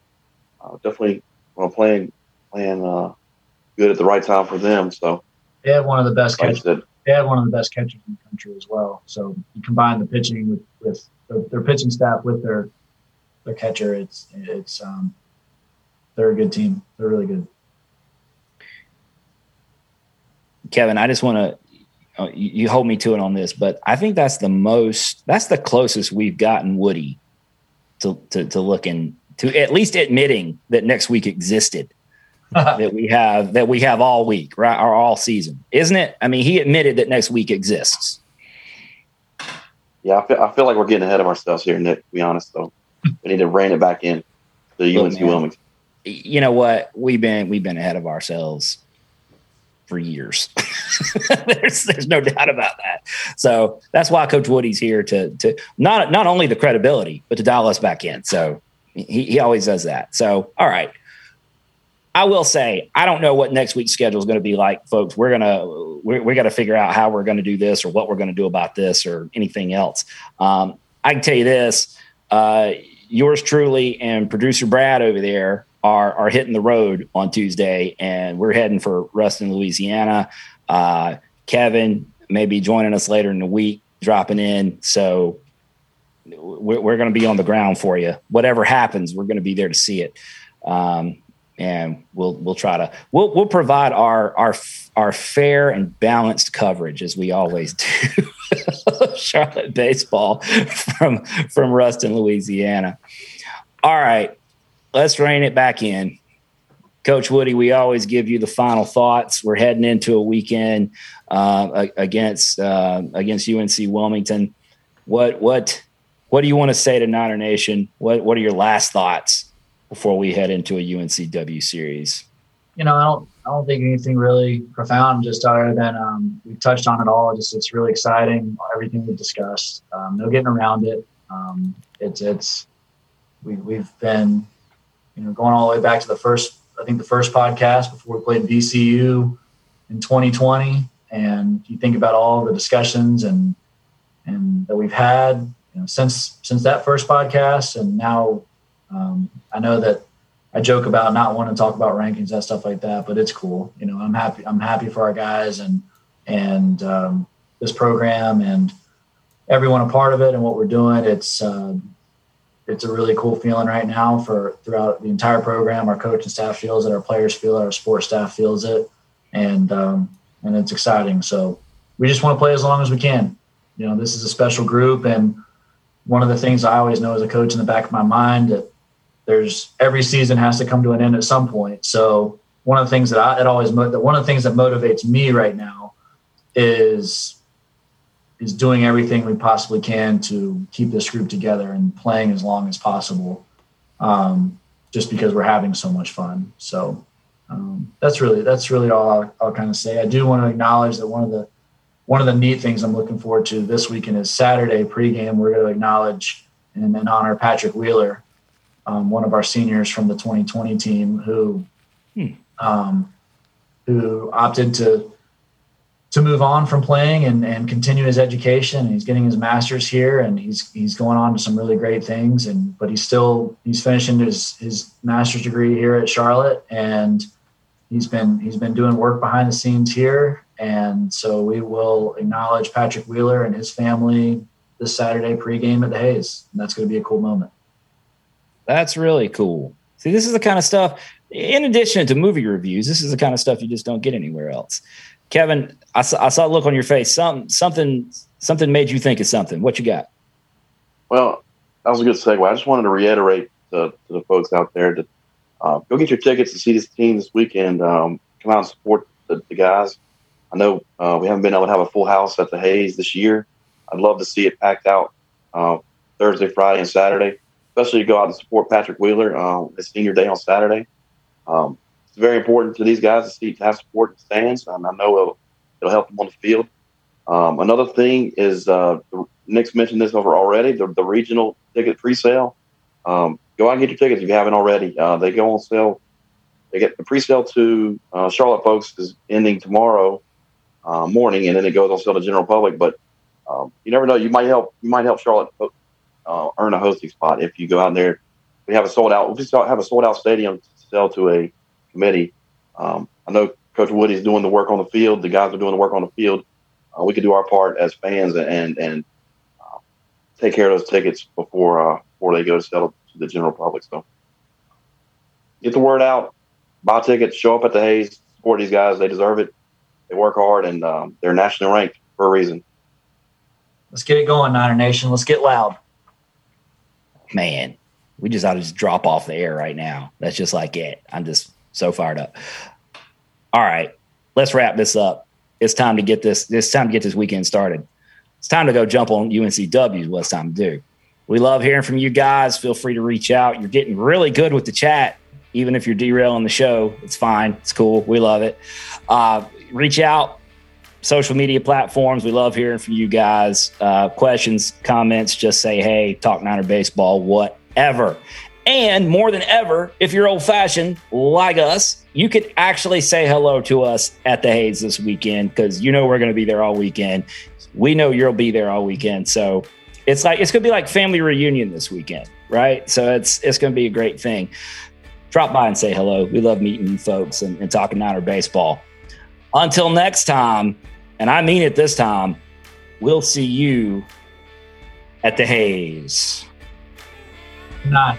uh, definitely well, playing playing uh, good at the right time for them. So, they have one of the best like catchers. They have one of the best catchers in the country as well. So, you combine the pitching with with their, their pitching staff with their their catcher. It's it's um, they're a good team. They're really good. Kevin, I just want to uh, you, hold me to it on this, but I think that's the most that's the closest we've gotten Woody to to, to looking to at least admitting that next week existed. that we have that we have all week, right? Or all season, isn't it? I mean, he admitted that next week exists. Yeah, I feel, I feel like we're getting ahead of ourselves here, Nick. To be honest, though, we need to rein it back in the UNC Wilmington you know what? We've been we've been ahead of ourselves for years. there's there's no doubt about that. So that's why Coach Woody's here to to not not only the credibility, but to dial us back in. So he, he always does that. So all right. I will say I don't know what next week's schedule is going to be like, folks. We're gonna we're, we got to figure out how we're going to do this or what we're going to do about this or anything else. Um, I can tell you this: uh, yours truly and producer Brad over there are are hitting the road on Tuesday, and we're heading for Ruston, Louisiana. Uh, Kevin may be joining us later in the week, dropping in. So we're, we're going to be on the ground for you. Whatever happens, we're going to be there to see it. Um, and we'll we'll try to we'll we'll provide our our our fair and balanced coverage as we always do. Charlotte baseball from from Ruston, Louisiana. All right, let's rein it back in. Coach Woody, we always give you the final thoughts. We're heading into a weekend uh, against uh, against UNC Wilmington. What what what do you want to say to Niner Nation? What what are your last thoughts before we head into a UNCW series? You know, I don't I don't think anything really profound. Just other than um, we touched on it all. Just it's really exciting. Everything we discussed. Um, no getting around it. Um, it's it's we we've been you know, going all the way back to the first, I think the first podcast before we played VCU in 2020. And you think about all the discussions and, and that we've had, you know, since, since that first podcast. And now um, I know that I joke about not wanting to talk about rankings and stuff like that, but it's cool. You know, I'm happy, I'm happy for our guys and, and um, this program and everyone a part of it and what we're doing. It's, um, it's a really cool feeling right now for throughout the entire program. Our coaching staff feels it, our players feel it, our sports staff feels it, and um, and it's exciting. So we just want to play as long as we can. You know, this is a special group, and one of the things I always know as a coach in the back of my mind that there's every season has to come to an end at some point. So one of the things that I that always that one of the things that motivates me right now is is doing everything we possibly can to keep this group together and playing as long as possible, um, just because we're having so much fun. So um, that's really that's really all I'll, I'll kind of say. I do want to acknowledge that one of the one of the neat things I'm looking forward to this weekend is Saturday pregame. We're going to acknowledge and, and honor Patrick Wheeler, um, one of our seniors from the 2020 team who hmm. um, who opted to to move on from playing and, and continue his education. He's getting his master's here, and he's he's going on to some really great things. And but he's still he's finishing his his master's degree here at Charlotte, and he's been he's been doing work behind the scenes here. And so we will acknowledge Patrick Wheeler and his family this Saturday pregame at the Hayes. And that's going to be a cool moment. That's really cool. See, this is the kind of stuff. In addition to movie reviews, this is the kind of stuff you just don't get anywhere else. Kevin, I saw, I saw a look on your face. Some, something something made you think of something. What you got? Well, that was a good segue. I just wanted to reiterate to, to the folks out there to uh, go get your tickets to see this team this weekend. Um, come out and support the, the guys. I know uh, we haven't been able to have a full house at the Hayes this year. I'd love to see it packed out uh, Thursday, Friday, and Saturday, especially to go out and support Patrick Wheeler uh, his senior day on Saturday. Um, very important to these guys to see to have support in the stands. and I know it'll, it'll help them on the field. Um, another thing is uh, Nick's mentioned this over already. The, the regional ticket pre-sale. Um, go out and get your tickets if you haven't already. Uh, they go on sale. They get the pre-sale to uh, Charlotte folks is ending tomorrow uh, morning, and then it goes on sale to general public. But um, you never know. You might help. You might help Charlotte uh, earn a hosting spot if you go out there. We have a sold out. We have a sold out stadium to sell to a committee. Um, I know Coach Woody's doing the work on the field. The guys are doing the work on the field. Uh, we could do our part as fans and and uh, take care of those tickets before uh, before they go to sell to the general public. So get the word out, buy tickets, show up at the Hayes, support these guys. They deserve it. They work hard and um, they're nationally ranked for a reason. Let's get it going, Niner Nation. Let's get loud. Man, we just ought to just drop off the air right now. That's just like it. I'm just so fired up. All right, let's wrap this up. It's time to get this. It's time to get this weekend started. It's time to go jump on UNCW. Is what it's time to do. We love hearing from you guys. Feel free to reach out. You're getting really good with the chat. Even if you're derailing the show, it's fine. It's cool. We love it. Uh, reach out. Social media platforms. We love hearing from you guys. Uh, questions, comments. Just say hey. Talk Niner baseball. Whatever. And more than ever, if you're old fashioned like us, you could actually say hello to us at the Hayes this weekend because you know we're going to be there all weekend. We know you'll be there all weekend. So it's like it's going to be like family reunion this weekend, right? So it's it's going to be a great thing. Drop by and say hello. We love meeting folks and, and talking Niner baseball. Until next time, and I mean it this time, we'll see you at the Hayes. Nine.